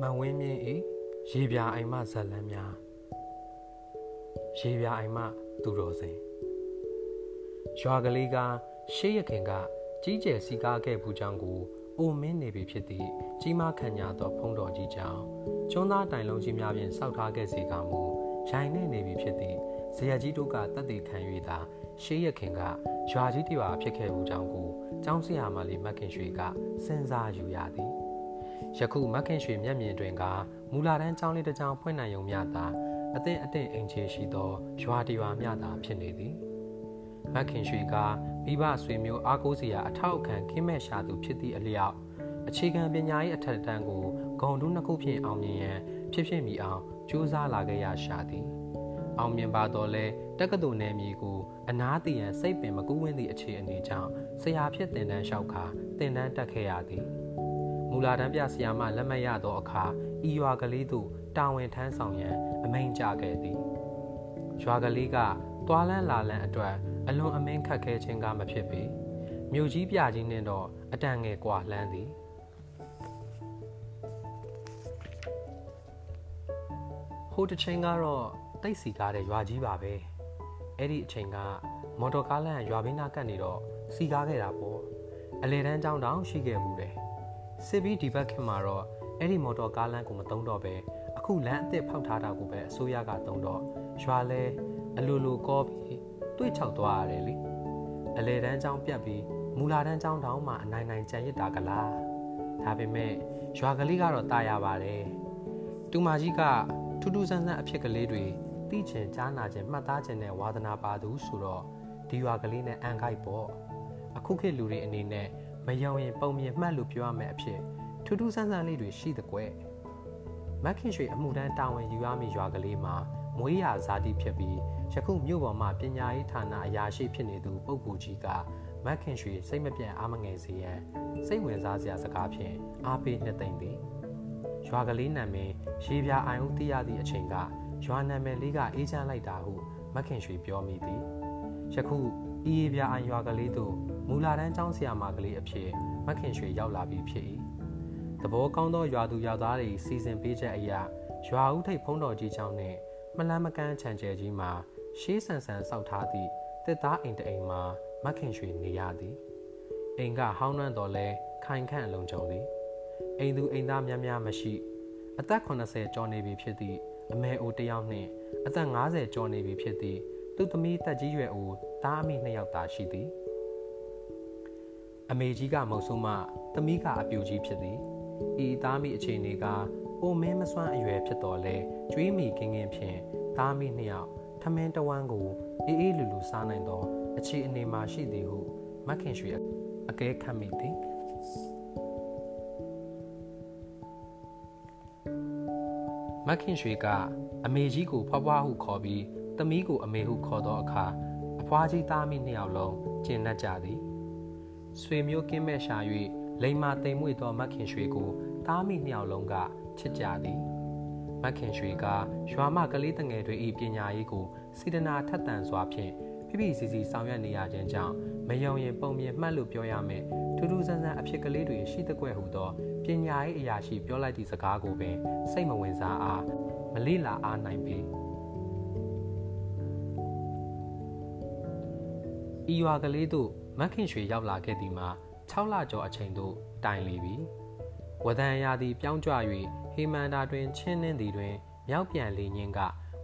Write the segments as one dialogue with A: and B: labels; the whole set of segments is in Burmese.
A: မန်ဝင်းမြင့်ဤရေပြာအိမ်မဇက်လန်းများရေပြာအိမ်မသူတော်စင်ရွာကလေးကရှေးရခင်ကကြီးကျယ်စီကားခဲ့ဘူးကြောင်းကိုအိုမင်းနေပြီဖြစ်သည့်ကြီးမားခံညာသောဖုံးတော်ကြီးကြောင့်ကျွန်းသားတိုင်လုံးကြီးများဖြင့်စောက်ထားခဲ့စေကမူရိုင်နေနေပြီဖြစ်သည့်ဇေယကြီးတို့ကတတ်သိခံ၍သာရှေးရခင်ကရွာကြီးတရွာဖြစ်ခဲ့ဘူးကြောင်းကိုကျောင်းဆရာမလေးမက်ခင်ရွှေကစဉ်းစားယူရသည် ယခုမက်ခင်ရွှေမျက်မြင်တွင်ကမူလာတန်းကျောင်းလေးတစ်ကျောင်းဖွင့်နိုင်ုံမျှသာအသင့်အတင့်အိမ်ချေရှိသောရွာတရွာမျှသာဖြစ်နေသည်မက်ခင်ရွှေကမိဘဆွေမျိုးအားကိုးစရာအထောက်အခံခင်းမဲ့ရှာသူဖြစ်သည့်အလျောက်အခြေခံပညာရေးအထက်တန်းကိုဂုံတူးနှစ်ခုဖြင့်အောင်မြင်ရန်ဖြစ်ဖြစ်မိအောင်ကြိုးစားလာခဲ့ရရှာသည်အောင်မြင်ပါတော့လဲတက္ကသိုလ်နယ်မြေကိုအနားတည်ရန်စိတ်ပင်မကူးဝင်းသည့်အခြေအနေကြောင့်ဆရာဖြစ်တင်တန်းလျှောက်ခါတင်တန်းတက်ခဲ့ရသည် မူလာတန်းပြဆရာမလက်မှတ်ရသောအခါဤရွာကလေးသို့တာဝန်ထမ်းဆောင်ရန်အမိန်ကြခဲ့သည်ရွာကလေးကတွာလန်းလာလန်းအတွက်အလွန်အမင်းခက်ခဲခြင်းကမဖြစ်ပေမြို့ကြီးပြကြီးနှင့်တော့အတန်ငယ်กว่าလှမ်းသည်ဟိုတစ်ချိန်ကတော့တိတ်စီကားတဲ့ရွာကြီးပါပဲအဲ့ဒီအချိန်ကမော်တော်ကားလမ်းရွာဘေးနားကပ်နေတော့စီကားခဲ့တာပေါ့အလေတန်းကြောင်းတောင်ရှိခဲ့ဘူးတယ် စစ်ပြီးဒီဘက်ခင်မှာတော့အဲ့ဒီမော်တော်ကားလမ်းကိုမသုံးတော့ပဲအခုလမ်းအသစ်ဖောက်ထားတာကိုပဲအစိုးရကသုံးတော့ရွာလဲအလိုလိုကောပြီးတွေးချောက်သွားရတယ်လေအလေတန်းချောင်းပြတ်ပြီးမူလာတန်းချောင်းတောင်မှအနိုင်နိုင်ကြံရစ်တာကလားဒါပေမဲ့ရွာကလေးကတော့တာရပါတယ်တူမကြီးကထူးထူးဆန်းဆန်းအဖြစ်ကလေးတွေသိချင်ကြားနာချင်မှတ်သားချင်တဲ့ဝါသနာပါသူဆိုတော့ဒီရွာကလေးနဲ့အန်ခိုက်ပေါ့အခုခေတ်လူတွေအနေနဲ့ မယုံရင်ပုံမြင်မှတ်လို့ပြောရမယ့်အဖြစ်ထူးထူးဆန်းဆန်းလေးတွေရှိတဲ့ကွယ်မက်ခင်ရွှေအမှုတန်းတာဝန်ယူရမည့်ရွာကလေးမှာမွေးရဇာတိဖြစ်ပြီးယခုမြို့ပေါ်မှာပညာရေးဌာနအရာရှိဖြစ်နေသူပုဂ္ဂိုလ်ကြီးကမက်ခင်ရွှေစိတ်မပြတ်အားမငယ်စေရန်စိတ်ဝင်စားစရာစကားဖြင့်အားပေးနှစ်သိမ့်သည်ရွာကလေးနာမည်ရေပြာအိုင်ဦးသိရသည့်အချိန်ကရွာနာမည်လေးကအေးချမ်းလိုက်တာဟုမက်ခင်ရွှေပြောမိသည်ယခုဤရေပြာအိုင်ရွာကလေးသို့ မူလာတန်းကျောင်းဆရာမကလေးအဖြစ်မက်ခင်ရွှေရောက်လာပြီးဖြစ်၏သဘောကောင်းသောရွာသူရွာသားတွေစီစဉ်ပေးချက်အရာရွာဦးထိပ်ဖုံးတော်ကြီးကျောင်းနှင့်မလန်းမကန်းခြံကျဲကြီးမှာရှေးဆန်ဆန်စောက်ထားသည့်တစ်သားအိမ်တအိမ်မှာမခင်ရွှေနေရသည်အိမ်ကဟောင်းနှံ့တော်လဲခိုင်ခန့်လုံးကြုံသည်အိမ်သူအိမ်သားများများမရှိအသက်80ကျော်နေပြီဖြစ်သည့်အမေအိုတယောက်နှင့်အသက်50ကျော်နေပြီဖြစ်သည့်သူသမီးတက်ကြီးရွယ်အိုသားအမိနှစ်ယောက်သာရှိသည် အမေကြီးကမုတ်ဆိုးမှသမီးကအပြူကြီးဖြစ်သည်ဤသားမိအခြေအနေကအိုမင်းမစွမ်းအရွယ်ဖြစ်တော်လဲကျွေးမိကင်းကင်းဖြင့်သားမိနှစ်ယောက်ထမင်းတဝမ်းကိုအေးအေးလူလူစားနိုင်သော အခြေအနေမှာရှိသည်ဟုမခင်ရွှေအကဲခတ်မိသည်မခင်ရွှေကအမေကြီးကိုဖွားဖွားဟုခေါ်ပြီးသမီးကိုအမေဟုခေါ်သောအခါအဖွားကြီးသားမိနှစ်ယောက်လုံးကျင်납ကြသည် ဆွေမျိုးကင်းမဲ့ရှာ၍လိမ္မာတိမ်မွေ့သောမခင်ရွှေကိုသားမိနှစ်ယောက်လုံးကချစ်ကြသည်မခင်ရွှေကရွာမကလေးတငယ်တွေ၏ပညာရေးကိုစေတနာထက်သန်စွာဖြင့်ဖိဖိစီစီဆောင်ရွက်နေရခြင်းကြောင့်မယုံရင်ပုံမြင်မှတ်လို့ပြောရမယ်ထူးထူးဆန်းဆန်းအဖြစ်ကလေးတွေရှိတဲ့ကွယ်ဟူသောပညာရေးအရာရှိပြောလိုက်သည့်စကားကိုပင်စိတ်မဝင်စားအားမလိလာအားနိုင်ပေ ဤရွာကလေးသို့မခင်ရွှေရောက်လာခဲ့သည်မှာ6လကျော်အချိန်သို့တိုင်လေပြီဝဒံရာသည်ပြောင်းကြွ၍ဟေမန္တာတွင်ချင်းနှင်းသည်တွင်မြောက်ပြန်လေညင်းက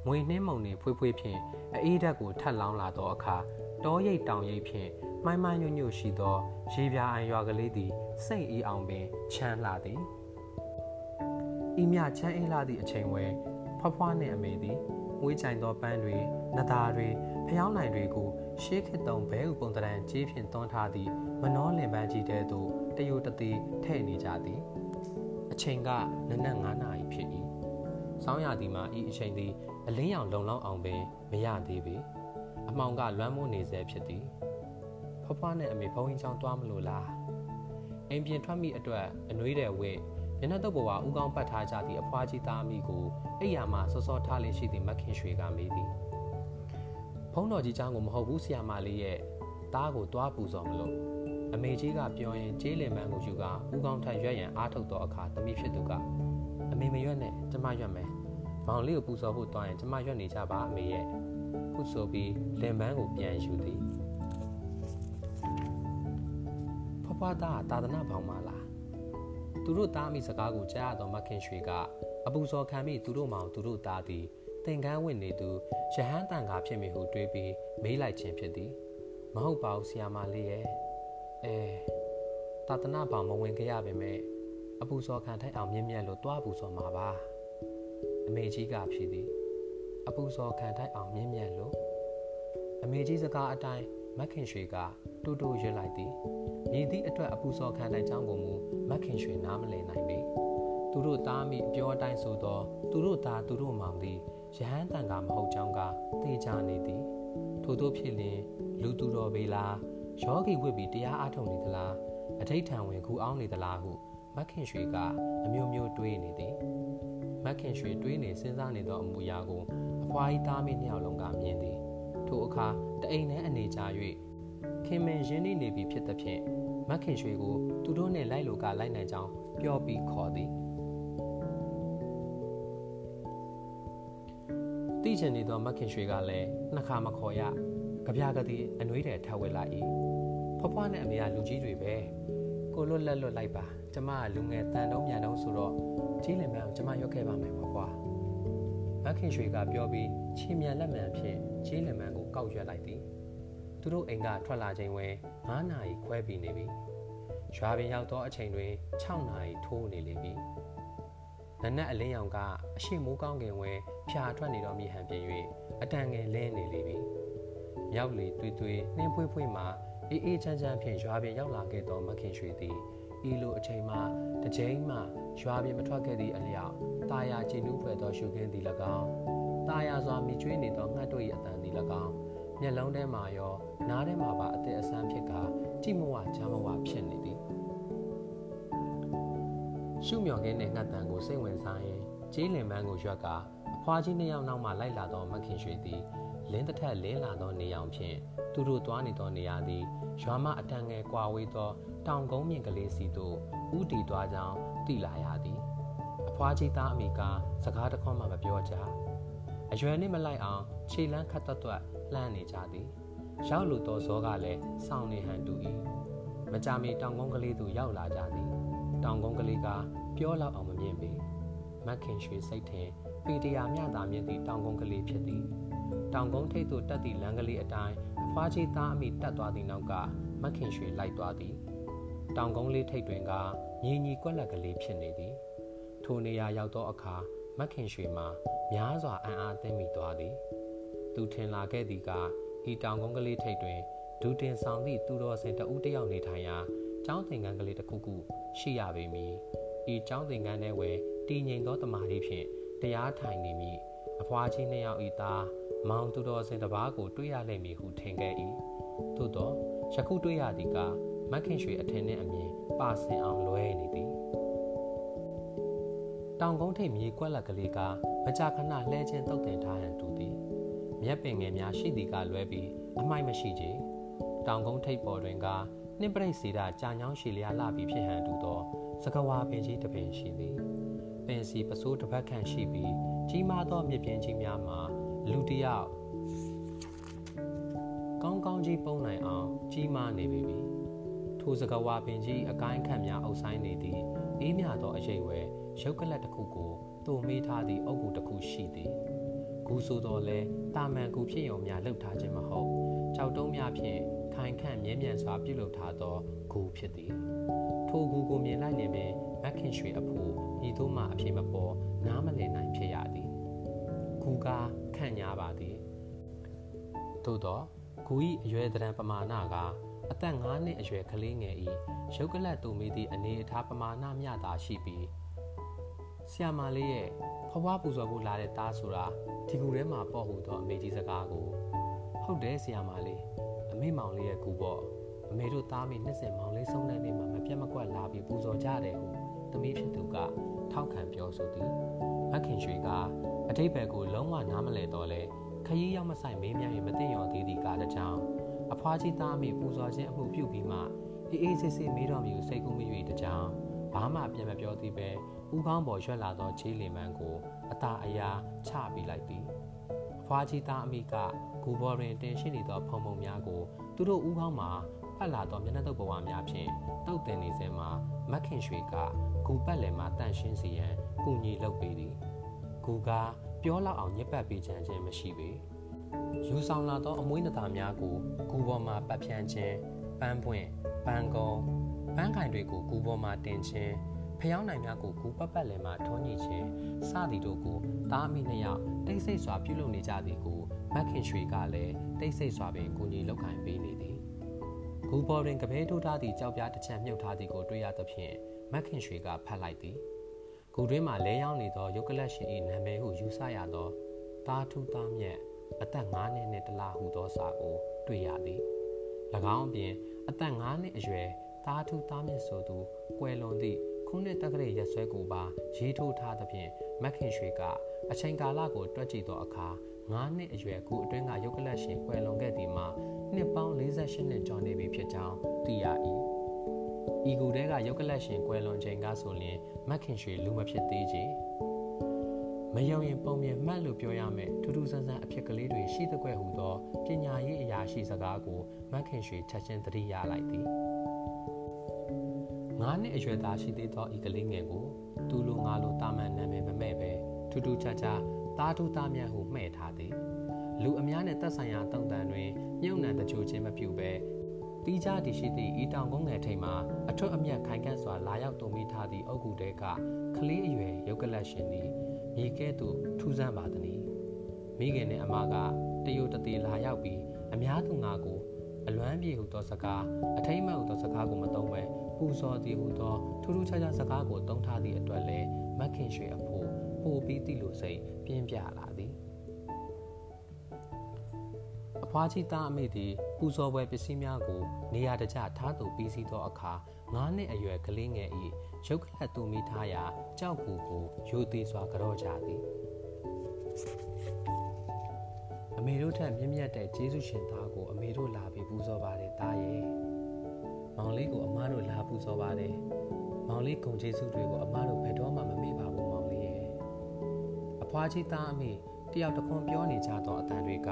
A: ငွေနှင်းမုံနှင့်ဖွေးဖွေးဖြင့်အေးဓာတ်ကိုထပ်လောင်းလာသောအခါတောရိပ်တောင်ရိပ်ဖြင့်မိုင်းမိုင်းညွညွရှိသောရေပြာအိုင်ရွာကလေးသည်စိတ်အေးအောင်ပင်ချမ်းလာသည်ဤမြချမ်းအေးလာသည့်အချိန်ဝဲဖွားဖွားနှင့်အမေသည်မွေးကြိုင်သောပန်းတွေနဒါတွေဖျောင်းနိုင်တွေကို ရှေးခေတ်သုံးဘဲဥပုံတရံကြီးဖြင့်တွန်းထားသည့်မနှောလင်ပန်းကြီးတဲသို့တယိုတသေးထဲ့နေကြသည်အချိန်ကနနက်9နာရီဖြစ်၏ဆောင်းရာသီမှာဤအချိန်သည်အလင်းရောင်လုံလောက်အောင်ပင်မရသေးပေအမောင်ကလွမ်းမိုးနေစေဖြစ်သည်ဖွားဖွားနဲ့အမေဘုံကြီးချောင်းတွားမလို့လားအိမ်ပြင်ထွက်မိအတွက်အနှွေးတဲ့ဝဲမျက်နှာတုပ်ပေါ်ကဥကောင်းပတ်ထားကြသည့်အဖွားကြီးသားမိကိုအိယာမှစောစောထားလေးရှိသည့်မခင်ရွှေကမေးသည် ဘုံတော်ကြီးချောင်းကိုမဟုတ်ဘူးဆရာမလေးရဲ့သားကိုတွားပူစော်မလို့အမေကြီးကပြောရင်ကျေးလင်မန်းကိုယူကဥကောင်းထရွက်ရန်အားထုတ်သောအခါတမိဖြစ်သူကအမေမရွက်နဲ့ကျမရွက်မယ်မောင်လေးကိုပူဇော်ဖို့တွားရင်ကျမရွက်နေကြပါအမေရဲ့ဟုဆိုပြီးလင်ပန်းကိုပြန်ယူသည်ဖဖသားတာသနာပေါင်းပါလားသူတို့သားမိစကားကိုကြားရသောမခင်ရွှေကအပူဇော်ခံပြီးသူတို့မောင်သူတို့သားသည် သင်္ကန်းဝင်နေသူရဟန်းတန်ကာဖြစ်မိဟုတွေးပြီးမေးလိုက်ခြင်းဖြစ်သည်မဟုတ်ပါဘူးဆီယာမလေးရဲ့အဲတာသနာပေါင်းမဝင်ခဲ့ရပါမယ်အပူဇော်ခံထိုက်အောင်မြင့်မြတ်လို့တွားပူဇော်မှာပါအမေကြီးကဖြေသည်အပူဇော်ခံထိုက်အောင်မြင့်မြတ်လို့အမေကြီးစကားအတိုင်းမက်ခင်ရွှေကတူတူရွတ်လိုက်သည်မြည်သည့်အတွက်အပူဇော်ခံထိုက်ကြောင်းကိုမူမက်ခင်ရွှေနားမလည်နိုင်ပေသူတို့သားမိအပြောအတိုင်းဆိုသော သူတို့သားသူတို့မောင်သည် ရဟန်းတန်ကမဟုတ်ကြောင်းကသိကြနေသည်ထို့သောဖြစ်လျင်လူသူတော်ပေလားယောဂီဝစ်ပြီးတရားအားထုတ်နေသလားအထိတ်ထံဝင်ကူအောင်နေသလားဟုမက်ခင်ရွှေကအမျိုးမျိုးတွေးနေသည်မက်ခင်ရွှေတွေးနေစဉ်းစားနေသောအမူအရာကိုအဖွားကြီးသားမိနှစ်ယောက်လုံးကမြင်သည်ထိုအခါတအိမ်နှင့်အနေကြ၍ခင်မင်ရင်းနှီးနေပြီဖြစ်သဖြင့်မက်ခင်ရွှေကိုသူတို့နှင့်လိုက်လိုကလိုက်နိုင်ကြောင်းပြောပြီးခေါ်သည် တိကျင်နေသောမက်ခင်ရွှေကလည်းနှစ်ခါမခေါ်ရကြပြကတိအနှွေးတယ်ထဝက်လာ၏ဖွားဖွားနဲ့အမေကလူကြီးတွေပဲကိုလွတ်လက်လွတ်လိုက်ပါကျမကလူငယ်တန်တုံးမြန်တုံးဆိုတော့ကြီးလင်မန်းကိုကျမရွက်ခဲ့ပါမယ်ဖွားဖွားမခင်ရွှေကပြောပြီးချီမြန်လက်မှန်ဖြင့်ကြီးလင်မန်းကိုကောက်ရွက်လိုက်သည်သူတို့အိမ်ကထွက်လာချိန်ဝင်9နာရီခွဲပြီးနေပြီရွာပင်ရောက်သောအချိန်တွင်6နာရီထိုးနေလေပြီနနက်အလင်းရောင်ကအရှိမိုးကောင်းကင်ဝဲ ဖြာထွက်နေတော့မြေဟန်ပြင်၍အတန်ငယ်လင်းနေလေပြီမြောက်လေတွေးတွေးနှင်းဖွေးဖွေးမှအေးအေးချမ်းချမ်းဖြင့်ရွာပြင်ရောက်လာခဲ့သောမခင်ရွှေသည်ဤလိုအချိန်မှတစ်ချိန်မှရွာပြင်မထွက်ခဲ့သည့်အလျောက်တာယာချီနူးဖွယ်သောရှုခင်းသည်၎င်းတာယာစွာမြကျွေးနေသောငှက်တို့၏အတန်သည်၎င်းမျက်လုံးထဲမှာရောနားထဲမှာပါအသက်အဆန်းဖြစ်ကကြည်မဝချမ်းမဝဖြစ်နေသည်ရှုမြော်ခင်းတဲ့ငှက်တန်ကိုစိတ်ဝင်စားရင်ကြေးလင်ပန်းကိုရွက်ကအ ဖွားကြီးနှစ်ယောက်နောက်မှလိုက်လာသောမခင်ရွှေသည်လင်းတစ်ထက်လင်းလာသောနေအောင်ဖြင့်သူတို့သွားနေသောနေရာသည်ရွာမအတန်ငယ်ကွာဝေးသောတောင်ကုန်းမြင့်ကလေးစီသို့ဥတီသွားကြောင်းသိလာရသည်အဖွားကြီးသားအမိကစကားတခွန်းမှမပြောကြအရွယ်နှင့်မလိုက်အောင်ခြေလန်းခတ်တွတ်တွတ်လှမ်းနေကြသည်ရောက်လူသောဇောကလည်းစောင်းနေဟန်တူ၏မကြမီတောင်ကုန်းကလေးသို့ရောက်လာကြသည်တောင်ကုန်းကလေးကပြောလောက်အောင်မမြင်ပေမက်ခင်ရွှေစိတ်ထင် ပေတရာမြတာမြင့်သည့်တောင်ကုန်းကလေးဖြစ်သည်တောင်ကုန်းထိပ်သို့တက်သည့်လမ်းကလေးအတိုင်းအဖွားကြီးသားအမိတက်သွားသည့်နောက်ကမက်ခင်ရွှေလိုက်သွားသည်တောင်ကုန်းလေးထိပ်တွင်ကညီညီကွက်လက်ကလေးဖြစ်နေသည်ထိုနေရာရောက်သောအခါမက်ခင်ရွှေမှာများစွာအံ့အားသင့်မိသွားသည်သူထင်လာခဲ့သည်ကဤတောင်ကုန်းကလေးထိပ်တွင်ဒူတင်ဆောင်သည့်သူတော်စင်တဦးတယောက်နေထိုင်ရာကျောင်းသင်ခန်းကလေးတစ်ခုခုရှိရပေမည်ဤကျောင်းသင်ခန်းထဲဝယ်တည်ငြိမ်သောတမာတိဖြင့် တရားထိုင်နေမည်အဖွားကြီးနှစ်ယောက်ဤသားမောင်သူတော်စင်တစ်ပါးကိုတွေ့ရလိမ့်မည်ဟုထင်ခဲ့၏သို့သောယခုတွေ့ရသည်ကမက်ခင်ရွှေအထင်နှင့်အမြင်ပါစင်အောင်လွဲနေသည်တောင်ကုန်းထိပ်မြေကွက်လက်ကလေးကမကြာခဏလှဲချင်းတုတ်တင်ထားဟန်တူသည်မြက်ပင်ငယ်များရှိသည်ကလွဲပြီးအမိုက်မရှိချေတောင်ကုန်းထိပ်ပေါ်တွင်ကနှင်းပရိတ်စီတာကြာညောင်းရှည်လျာလှပြီးဖြစ်ဟန်တူသောစကဝါပင်ကြီးတစ်ပင်ရှိသည် ပင်စီပစိုးတစ်ပတ်ခန့်ရှိပြီးကြီးမားသောမြစ်ပြင်ကြီးများမှာလူတယောက်ကောင်းကောင်းကြီးပုံနိုင်အောင်ကြီးမားနေပြီထိုစကဝါပင်ကြီးအကိုင်းခန့်များအုပ်ဆိုင်နေသည့်အေးမြသောအရေးဝဲရုပ်ကလတ်တစ်ခုကိုသူ့မေးထားသည့်အုပ်ကူတစ်ခုရှိသည်ဂူဆိုတော်လဲတာမန်ကူဖြစ်ရုံများလှုပ်ထားခြင်းမဟုတ်ကြောက်တုံးများဖြင့်ခိုင်ခန့်မြဲမြံစွာပြုလုပ်ထားသောဂူဖြစ်သည်ထိုဂူကိုမြင်လိုက်ရင်ပင် မက်ခင်ရွှေအဖို့ဤသို့မှအဖြစ်မပေါ်နားမလည်နိုင်ဖြစ်ရသည်ဂူကားခန့်ညာပါသည်သို့သောဂူ၏အရွယ်တရံပမာဏကအသက်9နှစ်အရွယ်ကလေးငယ်၏ရုပ်ကလတ်တူမိသည့်အနေအထားပမာဏမျှသာရှိပြီးဆီယာမာလေးရဲ့ဖွားဖွားပူဇော်ဖို့လာတဲ့သားဆိုတာဒီကူထဲမှာပေါ့ဟူသောအမေကြီးစကားကိုဟုတ်တယ်ဆီယာမာလေးအမေမောင်လေးရဲ့ကူပေါ့အမေတို့သားမိနှစ်စင်မောင်လေးဆုံးတဲ့နေ့မှာမပြတ်မကွက်လာပြီးပူဇော်ကြတယ်ဟု သမီးဖြစ်သူကထောက်ခံပြောဆိုသည်မခင်ရွှေကအတိတ်ဘက်ကိုလုံးဝနားမလည်တော့လဲခရီးရောက်မဆိုင်မေးမြန်းရင်မသိရောသေးသည့်ကားတစ်ကြောင်အဖွားကြီးသားမိပူဇော်ခြင်းအမှုပြုပြီးမှအေးအေးဆေးဆေးမေးတော်မူစိတ်ကူးမ၍တကြောင်ဘာမှပြန်မပြောသေးပဲဥကောင်းပေါ်ရွက်လာသောခြေလင်မန်းကိုအသာအယားချပြီးလိုက်သည်အဖွားကြီးသားအမိကဂူဘော်တွင်တင်ရှိနေသောဖုံဖုံများကိုသူတို့ဥကောင်းမှာဖတ်လာသောမျက်နှာတုပ်ဘဝများဖြင့်တုတ်တင်နေစဉ်မှာမက်ခင်ရွှေက ဂူပတ်လည်မှတန့်ရှင်းစီရန်ကူညီလုပ်ပေးသည်ဂူကပြောလောက်အောင်ညက်ပတ်ပေးချင်ခြင်းမရှိပေယူဆောင်လာသောအမွှေးနှသားများကိုဂူပေါ်မှပတ်ဖြန်းခြင်းပန်းပွင့်ပန်းကုံပန်းခိုင်တွေကိုဂူပေါ်မှတင်ခြင်းဖျောင်းနိုင်များကိုဂူပတ်ပတ်လည်မှထုံးညှိခြင်းစသည်တို့ကိုတားမိနှစ်ယောက်တိတ်ဆိတ်စွာပြုလုပ်နေကြသည်ကိုမက်ခင်ရွှေကလည်းတိတ်ဆိတ်စွာပင်ကူညီလုပ်ကိုင်ပေးနေသည်ဂူပေါ်တွင်ကပဲထိုးထားသည့်ကြောက်ပြားတစ်ချမ်းမြုပ်ထားသည်ကိုတွေ့ရသဖြင့် မက်ခင်ရွှေကဖတ်လိုက်သည်ဂူတွင်းမှလဲရောက်နေသောယုတ်ကလတ်ရှင်၏နာမည်ဟုယူဆရသောတာထူးသားမြတ်အသက်9နှစ်နှင့်တလဟုသောစာကို တွေ့ရသည်၎င်းအပြင် အသက်9နှစ်အရွယ်တာထူးသားမြတ်ဆိုသူကွယ်လွန်သည့်ခုနှစ်တက္ကရာရက်ဆွဲကိုပါရေးထိုးထားသဖြင့်မက်ခင်ရွှေကအချိန်ကာလကိုတွက်ကြည့်သောအခါ9နှစ်အရွယ်ကူအတွင်းကယုတ်ကလတ်ရှင်ကွယ်လွန်ခဲ့သည်မှာနှစ်ပေါင်း48နှစ်ကျော်နေပြီဖြစ်ကြောင်းသိရ၏ ဤကူတဲကယုတ်ကလတ်ရှင်ကွယ်လွန်ချိန်ကဆိုရင်မက်ခင်ရွှေလူမဖြစ်သေးချေမယုံရင်ပုံမြင်မှတ်လို့ပြောရမယ်ထူးထူးဆန်းဆန်းအဖြစ်ကလေးတွေရှိတဲ့ကွယ်ဟူသောပညာရေးအရာရှိစကားကိုမက်ခင်ရွှေချက်ချင်းသတိရလိုက်သည်ငါးနှစ်အရွယ်သားရှိသေးသောဤကလေးငယ်ကိုသူလိုငါလိုတာမန်နာမည်မမဲ့ပဲထူးထူးခြားခြားသားထူးသားမြတ်ဟုမှဲ့ထားသည်လူအများနဲ့သက်ဆိုင်ရာတုံ့တန်တွင်မြုပ်နှံတကြိုခြင်းမပြုဘဲ တီးခြားတည်ရှိသည့်ဤတောင်ကုန်းငယ်ထိပ်မှာအထွတ်အမြတ်ခိုင်ခန့်စွာလာရောက်တုံမိထားသည့်အုတ်ဂူတဲကကလေးအရွယ်ရုပ်ကလတ်ရှင်သည်မြေကဲ့သို့ထူးဆန်းပါသည်။မိခင်နှင့်အမကတယိုတသေးလာရောက်ပြီးအများသူငါကိုအလွမ်းပြေဟုသောစကားအထိမ့်မဲ့ဟုသောစကားကိုမသုံးဘဲပူဇော်သည်ဟုသောထူးထူးခြားခြားစကားကိုသုံးထားသည့်အတွက်လည်းမက်ခင်ရွှေအဖို့ပိုပြီးသည့်လိုစိတ်ပြင်းပြလာသည်အဖွားကြီးသားအမေသည် ပူဇော်ပွဲပစ္စည်းများကို နေရာတကျထားသူပြီးစီးသောအခါငါးနှစ်အရွယ်ကလေးငယ်၏ရုပ်ကလတ်သူမိထားရာကြောက်ကူကိုရိုသေးစွာကြော့ကြသည်အမေတို့ထက်မြင့်မြတ်တဲ့ဂျေဇုရှင်သားကိုအမေတို့လာပြီးပူဇော်ပါတယ်သားရဲ့မောင်လေးကိုအမားတို့လာပူဇော်ပါတယ်မောင်လေးဂုံဂျေဇုတွေကိုအမားတို့ဘယ်တော့မှမမေ့ပါဘူးမောင်လေးရဲ့အဖွားကြီးသားအမေတယောက်တခွန်ပြောနေကြသောအတန်တွေက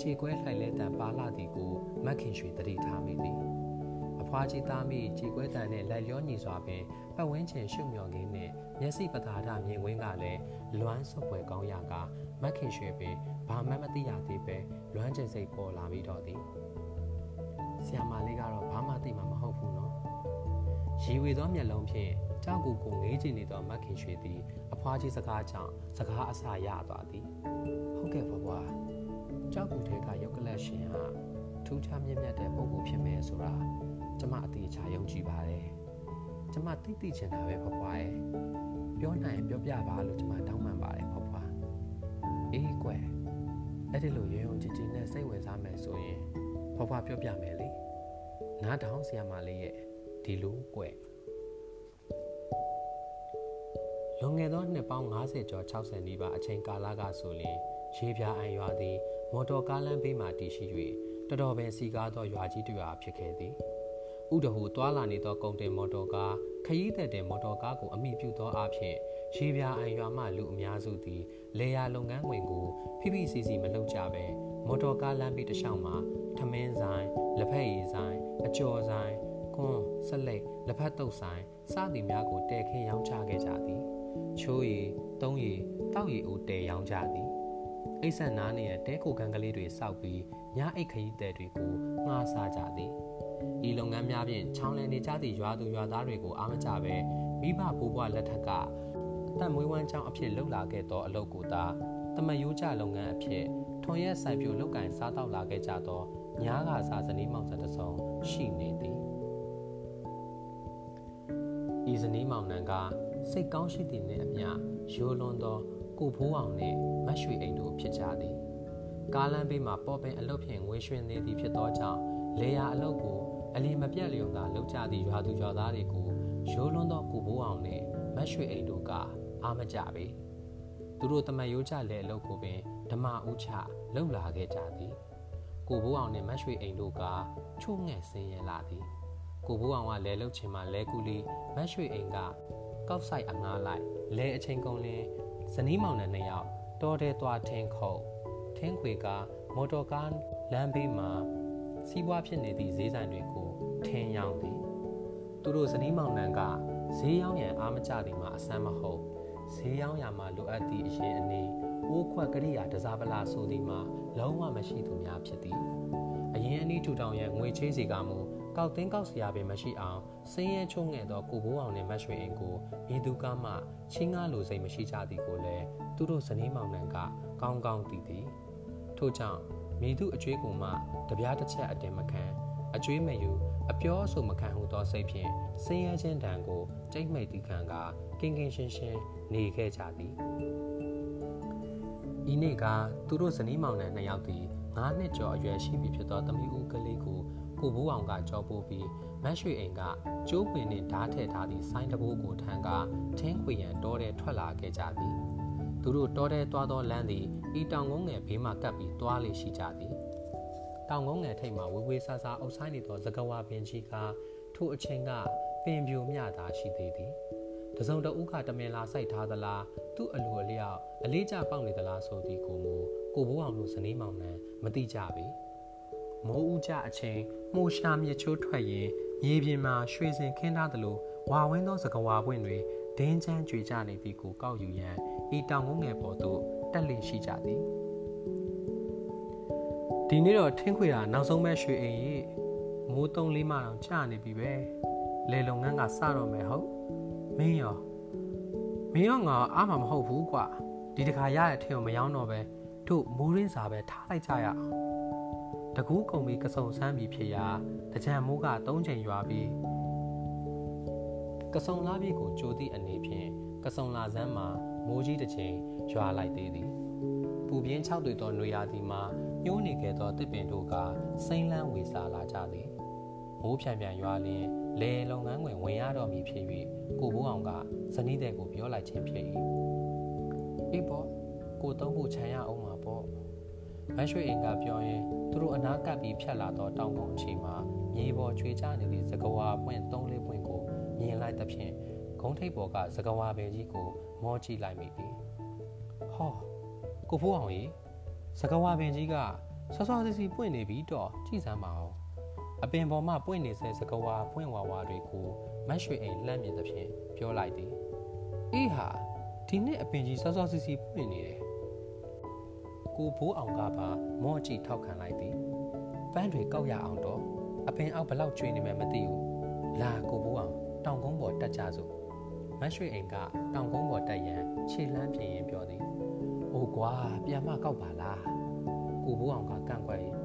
A: ခြေခွဲလှိုက်လဲတန်ပါလာသည်ကိုမက်ခင်ရွှေတတိထားမိသည်အဖွားကြီးသားမိခြေခွဲတန်နဲ့လက်လျောညီစွာပင်ပတ်ဝန်းကျင်ရှုမြော်ခင်းနှင့်မျက်စိပသာဒမြင်ကွင်းကလည်းလွမ်းဆုပ်ပွဲကောင်းရကမက်ခင်ရွှေပင်ဘာမှမသိရသေးပဲလွမ်းကျင်စိတ်ပေါ်လာပြီးတော့သည်ဆရာမလေးကတော့ဘာမှသိမှာမဟုတ်ဘူးနော်ရီဝေသောမျက်လုံးဖြင့်ကြောက်ကူကိုငေးကြည့်နေသောမက်ခင်ရွှေသည်အဖွားကြီးစကားကြောင့်စကားအစာရသွားသည်ဟုတ်ကဲ့ဖွားဖွား ကြောက်ကူထဲကရုပ်ကလတ်ရှင်ဟာထူးခြားမြင့်မြတ်တဲ့ပုံကိုဖြစ်မယ်ဆိုတာကျမအသေးချာယုံကြည်ပါတယ်ကျမသိသိချင်တာပဲဖွားဖွားရဲ့ပြောနိုင်ပြောပြပါလို့ကျမတောင်းပန်ပါတယ်ဖွားဖွားအေးကွယ်အဲ့ဒီလိုရုံရုံကြည်ကြည်နဲ့စိတ်ဝင်စားမယ်ဆိုရင်ဖွားဖွားပြောပြမယ်လေနားထောင်ဆရာမလေးရဲ့ဒီလိုကွယ်လွန်ခဲ့သောနှစ်ပေါင်း90ကျော်60နီးပါးအချိန်ကာလကဆိုရင်ရေပြာအံရွာသည် မော်တော်ကားလမ်းဘေးမှတည်ရှိ၍တော်တော်ပင်စီကားသောရွာကြီးတစ်ရွာဖြစ်ခဲ့သည်ဥဒဟူသွာလာနေသောကုန်တင်မော်တော်ကားခရီးသက်တဲ့မော်တော်ကားကိုအမိပြုသောအဖြစ်ရေပြာအံရွာမှလူအများစုသည်လေယာလုပ်ငန်းဝင်ကိုဖိဖိစီစီမလုပ်ကြဘဲမော်တော်ကားလမ်းဘေးတစ်လျှောက်မှာထမင်းဆိုင်လက်ဖက်ရည်ဆိုင်အကျော်ဆိုင်ကွန်းဆက်လက်လက်ဖက်တုပ်ဆိုင်စသည်များကိုတဲခင်းရောင်းချခဲ့ကြသည်ချိုးရည်တုံးရည်တောက်ရည်အိုတဲရောင်းကြသည် အိတ်ဆက်နားနေရတဲကိုကန်ကလေးတွေစောက်ပြီးညအိတ်ခရီးသည်တွေကိုငှားစားကြသည်ဤလုပ်ငန်းများဖြင့်ချောင်းလည်နေကြသည့်ရွာသူရွာသားတွေကိုအားမကြပဲမိဘဘိုးဘွားလက်ထက်ကအသက်မွေးဝမ်းကြောင်းအဖြစ်လှုပ်လာခဲ့သောအလုပ်ကိုသာတမယိုးကြလုပ်ငန်းအဖြစ်ထွန်ရက်ဆိုင်ပြိုလောက်ကင်စားတော့လာခဲ့ကြသောညားကစားဇနီးမောင်စတဆုံရှိနေသည်ဤဇနီးမောင်နှံကစိတ်ကောင်းရှိသည်နှင့်အမျှရိုးလွန်သောကိုဖိုးအောင်နှင့် မတ်ရွှေအိမ်တို့ဖြစ်ကြသည်ကားလမ်းဘေးမှာပေါ်ပင်အလုတ်ဖြင့်ငွေရွှင်နေသည်ဖြစ်သောကြောင့်လေယာအလုတ်ကိုအလီမပြတ်လျုံသာလောက်ကြသည့်ရွာသူရွာသားတွေကိုရိုးလွန်းသောကိုဖိုးအောင်နှင့်မတ်ရွှေအိမ်တို့ကအားမကြပေသူတို့တမတ်ရိုးကြလေအလုတ်ကိုပင်ဓမ္မဥချလှုပ်လာခဲ့ကြသည်ကိုဘိုးအောင်နှင့်မတ်ရွှေအိမ်တို့ကချို့ငဲ့ဆင်းရဲလာသည်ကိုဘိုးအောင်ကလဲလှုပ်ချင်မှလဲကူလီမတ်ရွှေအိမ်ကကောက်ဆိုင်အငားလိုက်လဲအချိန်ကုန်လင်းဇနီးမောင်နှံနှစ်ယောက် တော်တဲသွားထင်းခုတ်ထင်းခွေကမော်တော်ကားလမ်းဘေးမှာစီးပွားဖြစ်နေသည့်ဈေးဆိုင်တွေကိုထင်းရောင်းသည်သူတို့ဇနီးမောင်နှံကဈေးရောင်းရန်အားမကျသည်မှာအဆန်းမဟုတ်ဈေးရောင်းရမှာလိုအပ်သည့်အရင်အနေအိုးခွက်ကရိယာတစားပလာဆိုသည်မှာလုံးဝမရှိသူများဖြစ်သည်အရင်အနည်းထူထောင်ရန်ငွေချေးစီကမူ ကောက်တင်းကောက်စရာပင်မရှိအောင်စင်းရဲချုံငယ်သောကိုဘိုးအောင်နှင့်မတ်ရွှေအိမ်ကိုဤသူကမှချင်းကားလိုစိတ်မရှိကြသည်ကိုလည်းသူတို့ဇနီးမောင်နှံကကောင်းကောင်းသိသည်ထို့ကြောင့်မိသူအကျွေးကိုမှတပြားတစ်ချက်အတင်မခံအကျွေးမယူအပြောအဆိုမခံဟုသောစိတ်ဖြင့်စင်းရဲခြင်းတံကိုကြိတ်မိတ်တီခံကကင်းကင်းရှင်းရှင်းနေခဲ့ကြသည်ဤနေ့ကသူတို့ဇနီးမောင်နှံနှစ်ယောက်သည်9နှစ်ကျော်အရွယ်ရှိပြီဖြစ်သောသမီးဦးကလေးကို ကိုဘိုးအောင်ကကြောပိုးပြီးမတ်ရွှေအိမ်ကကျိုးပင်နှင့်ဓာတ်ထည့်ထားသည့်ဆိုင်းတဘိုးကိုထမ်းကထင်းခွေရန်တောထဲထွက်လာခဲ့ကြသည်သူတို့တောထဲသွားသောလမ်းသည်ဤတောင်ကုန်းငယ်ဘေးမှကပ်ပြီးသွားလေရှိကြသည်တောင်ကုန်းငယ်ထိပ်မှဝေဝေဆာဆာအုပ်ဆိုင်နေသောသကဝါပင်ကြီးကထိုအချိန်ကပင်ပြိုမြသာရှိသေးသည်တစုံတဦးကတမင်လာဆိုင်ထားသလားသူ့အလိုအလျောက်အလေးကျပေါက်နေသလားဆိုသည်ကိုမူကိုဘိုးအောင်တို့ဇနီးမောင်နှံမသိကြပေ မိုးဦးကြအချိန်မှုရှာမြချိုးထွက်ရင်မြေပြင်မှာရွှေစင်ခင်းထားသလိုဝါဝင်းသောစကဝါပွင့်တွေဒင်းချမ်းကြွေကြနေသည်ကိုကောက်ယူရန်ဤတောင်ကုန်းငယ်ပေါ်သို့တက်လေရှိကြသည်ဒီနေ့တော့ထင်းခွေတာနောက်ဆုံးပဲရွှေအိမ်ကြီးမိုးတုံးလေးမှတော့ကြာနေပြီပဲလေလုံငန်းကစတော့မယ်ဟုတ်မင်းရောမင်းရောငါအားမမဟုတ်ဘူးကွာဒီတခါရတဲ့ထင်းကိုမယောင်းတော့ပဲတို့မိုးရင်းစာပဲထားလိုက်ကြရအောင် တကူးကုံပြီးကစုံဆန်းပြီးဖြစ်ရာတကြံမိုးက၃ချိန်ရွာပြီးကစုံလာပြီကိုကြိုးသည့်အနေဖြင့်ကစုံလာစမ်းမှာမိုးကြီးတစ်ချိန်ရွာလိုက်သေးသည်ပူပြင်း၆တွေ့သောနွေရာသီမှာညှိုးနေခဲ့သောတစ်ပင်တို့ကစိမ့်လန်းဝေစာလာကြသည်မိုးဖြံပြန်ရွာလျင်လေလုပ်ငန်းဝင်ဝင်ရတော့မည်ဖြစ်၍ကိုဘိုးအောင်ကဇနီးတဲ့ကိုပြောလိုက်ခြင်းဖြစ်၏အေးပေါ့ကိုသုံးဖို့ခြံရအောင်မှာပေါ့ မတ်ရွှေအိမ်ကပြောရင်သူတို့အနာကပ်ပြီးဖြတ်လာသောတောင်ကုန်းအချိန်မှာမြေပေါ်ချွေချနေသည့်သကဝါပွင့်၃လေးပွင့်ကိုမြင်လိုက်သဖြင့်ဂုံးထိပ်ပေါ်ကသကဝါပင်ကြီးကိုမောကြည့်လိုက်မိသည်ဟောကိုဖိုးအောင်ကြီးသကဝါပင်ကြီးကဆော့ဆော့စီစီပွင့်နေပြီတော့ကြည့်စမ်းပါအောင်အပင်ပေါ်မှာပွင့်နေစေသကဝါပွင့်ဝါဝါတွေကိုမတ်ရွှေအိမ်လှမ်းမြင်သဖြင့်ပြောလိုက်သည်အေးဟာဒီနှစ်အပင်ကြီးဆော့ဆော့စီစီပွင့်နေတယ် ကိုဘိုးအောင်ကပါမော့ကြည့်ထောက်ခံလိုက်သည်ပန်းတွေကောက်ရအောင်တော့အပင်အောက်ဘလောက်ကျွေးနေမှမသိဘူးလာကိုဘိုးအောင်တောင်ကုန်းပေါ်တက်ကြစို့မတ်ရွှေအိမ်ကတောင်ကုန်းပေါ်တက်ရန်ခြေလမ်းပြင်ရင်ပြောသည်အိုးကွာပြန်မကောက်ပါလားကိုဘိုးအောင်ကကန့်ကွက်ရင်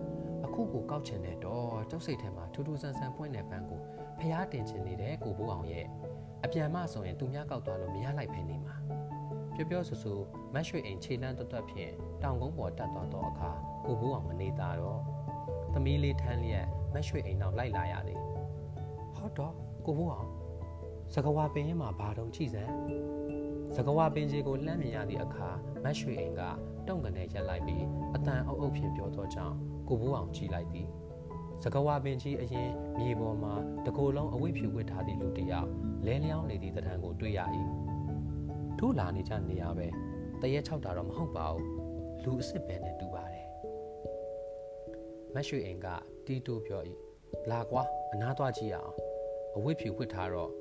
A: အခုကိုကောက်ချင်တဲ့တော့ကျောက်စိတ်ထဲမှာထူးထူးဆန်းဆန်းပွင့်တဲ့ပန်းကိုဖျားတင်ချင်နေတယ်ကိုဘိုးအောင်ရဲ့အပြန်မဆိုရင်သူများကောက်သွားလို့မရလိုက်ဖ ೇನೆ မှာ ပြောပြောဆူဆူမတ်ရွှေအိမ်ခြေလန်းတွတ်တွတ်ဖြင့်တောင်ကုန်းပေါ်တက်သွားသောအခါကိုဘိုးအောင်မနေတာတော့သမီးလေးထမ်းလျက်မတ်ရွှေအိမ်နောက်လိုက်လာရသည်ဟုတ်တော့ကိုဘိုးအောင်စကဝါပင်ရင်မှာဘာတော့ကြည့်စမ်းစကဝါပင်ကြီးကိုလှမ်းမြင်ရသည့်အခါမတ်ရွှေအိမ်ကတုံ့ကနေရက်လိုက်ပြီးအတန်အုပ်အုပ်ဖြင့်ပြောသောကြောင့်ကိုဘိုးအောင်ကြည့်လိုက်သည်စကဝါပင်ကြီးအရင်မြေပေါ်မှာတကိုယ်လုံးအဝိဖြူဝစ်ထားသည့်လူတစ်ယောက်လဲလျောင်းနေသည့်တံကိုတွေ့ရ၏ တို့လာနေကြနေရပဲတရက်၆တာတော့မဟုတ်ပါဘူးလူအစ်စ်ပဲနဲ့တူပါတယ်မတ်ရွှေအိမ်ကတီးတိုးပြော၏လာကွာအနားသွားကြည့်ရအောင်အဝိဖြူဝစ်ထားတော့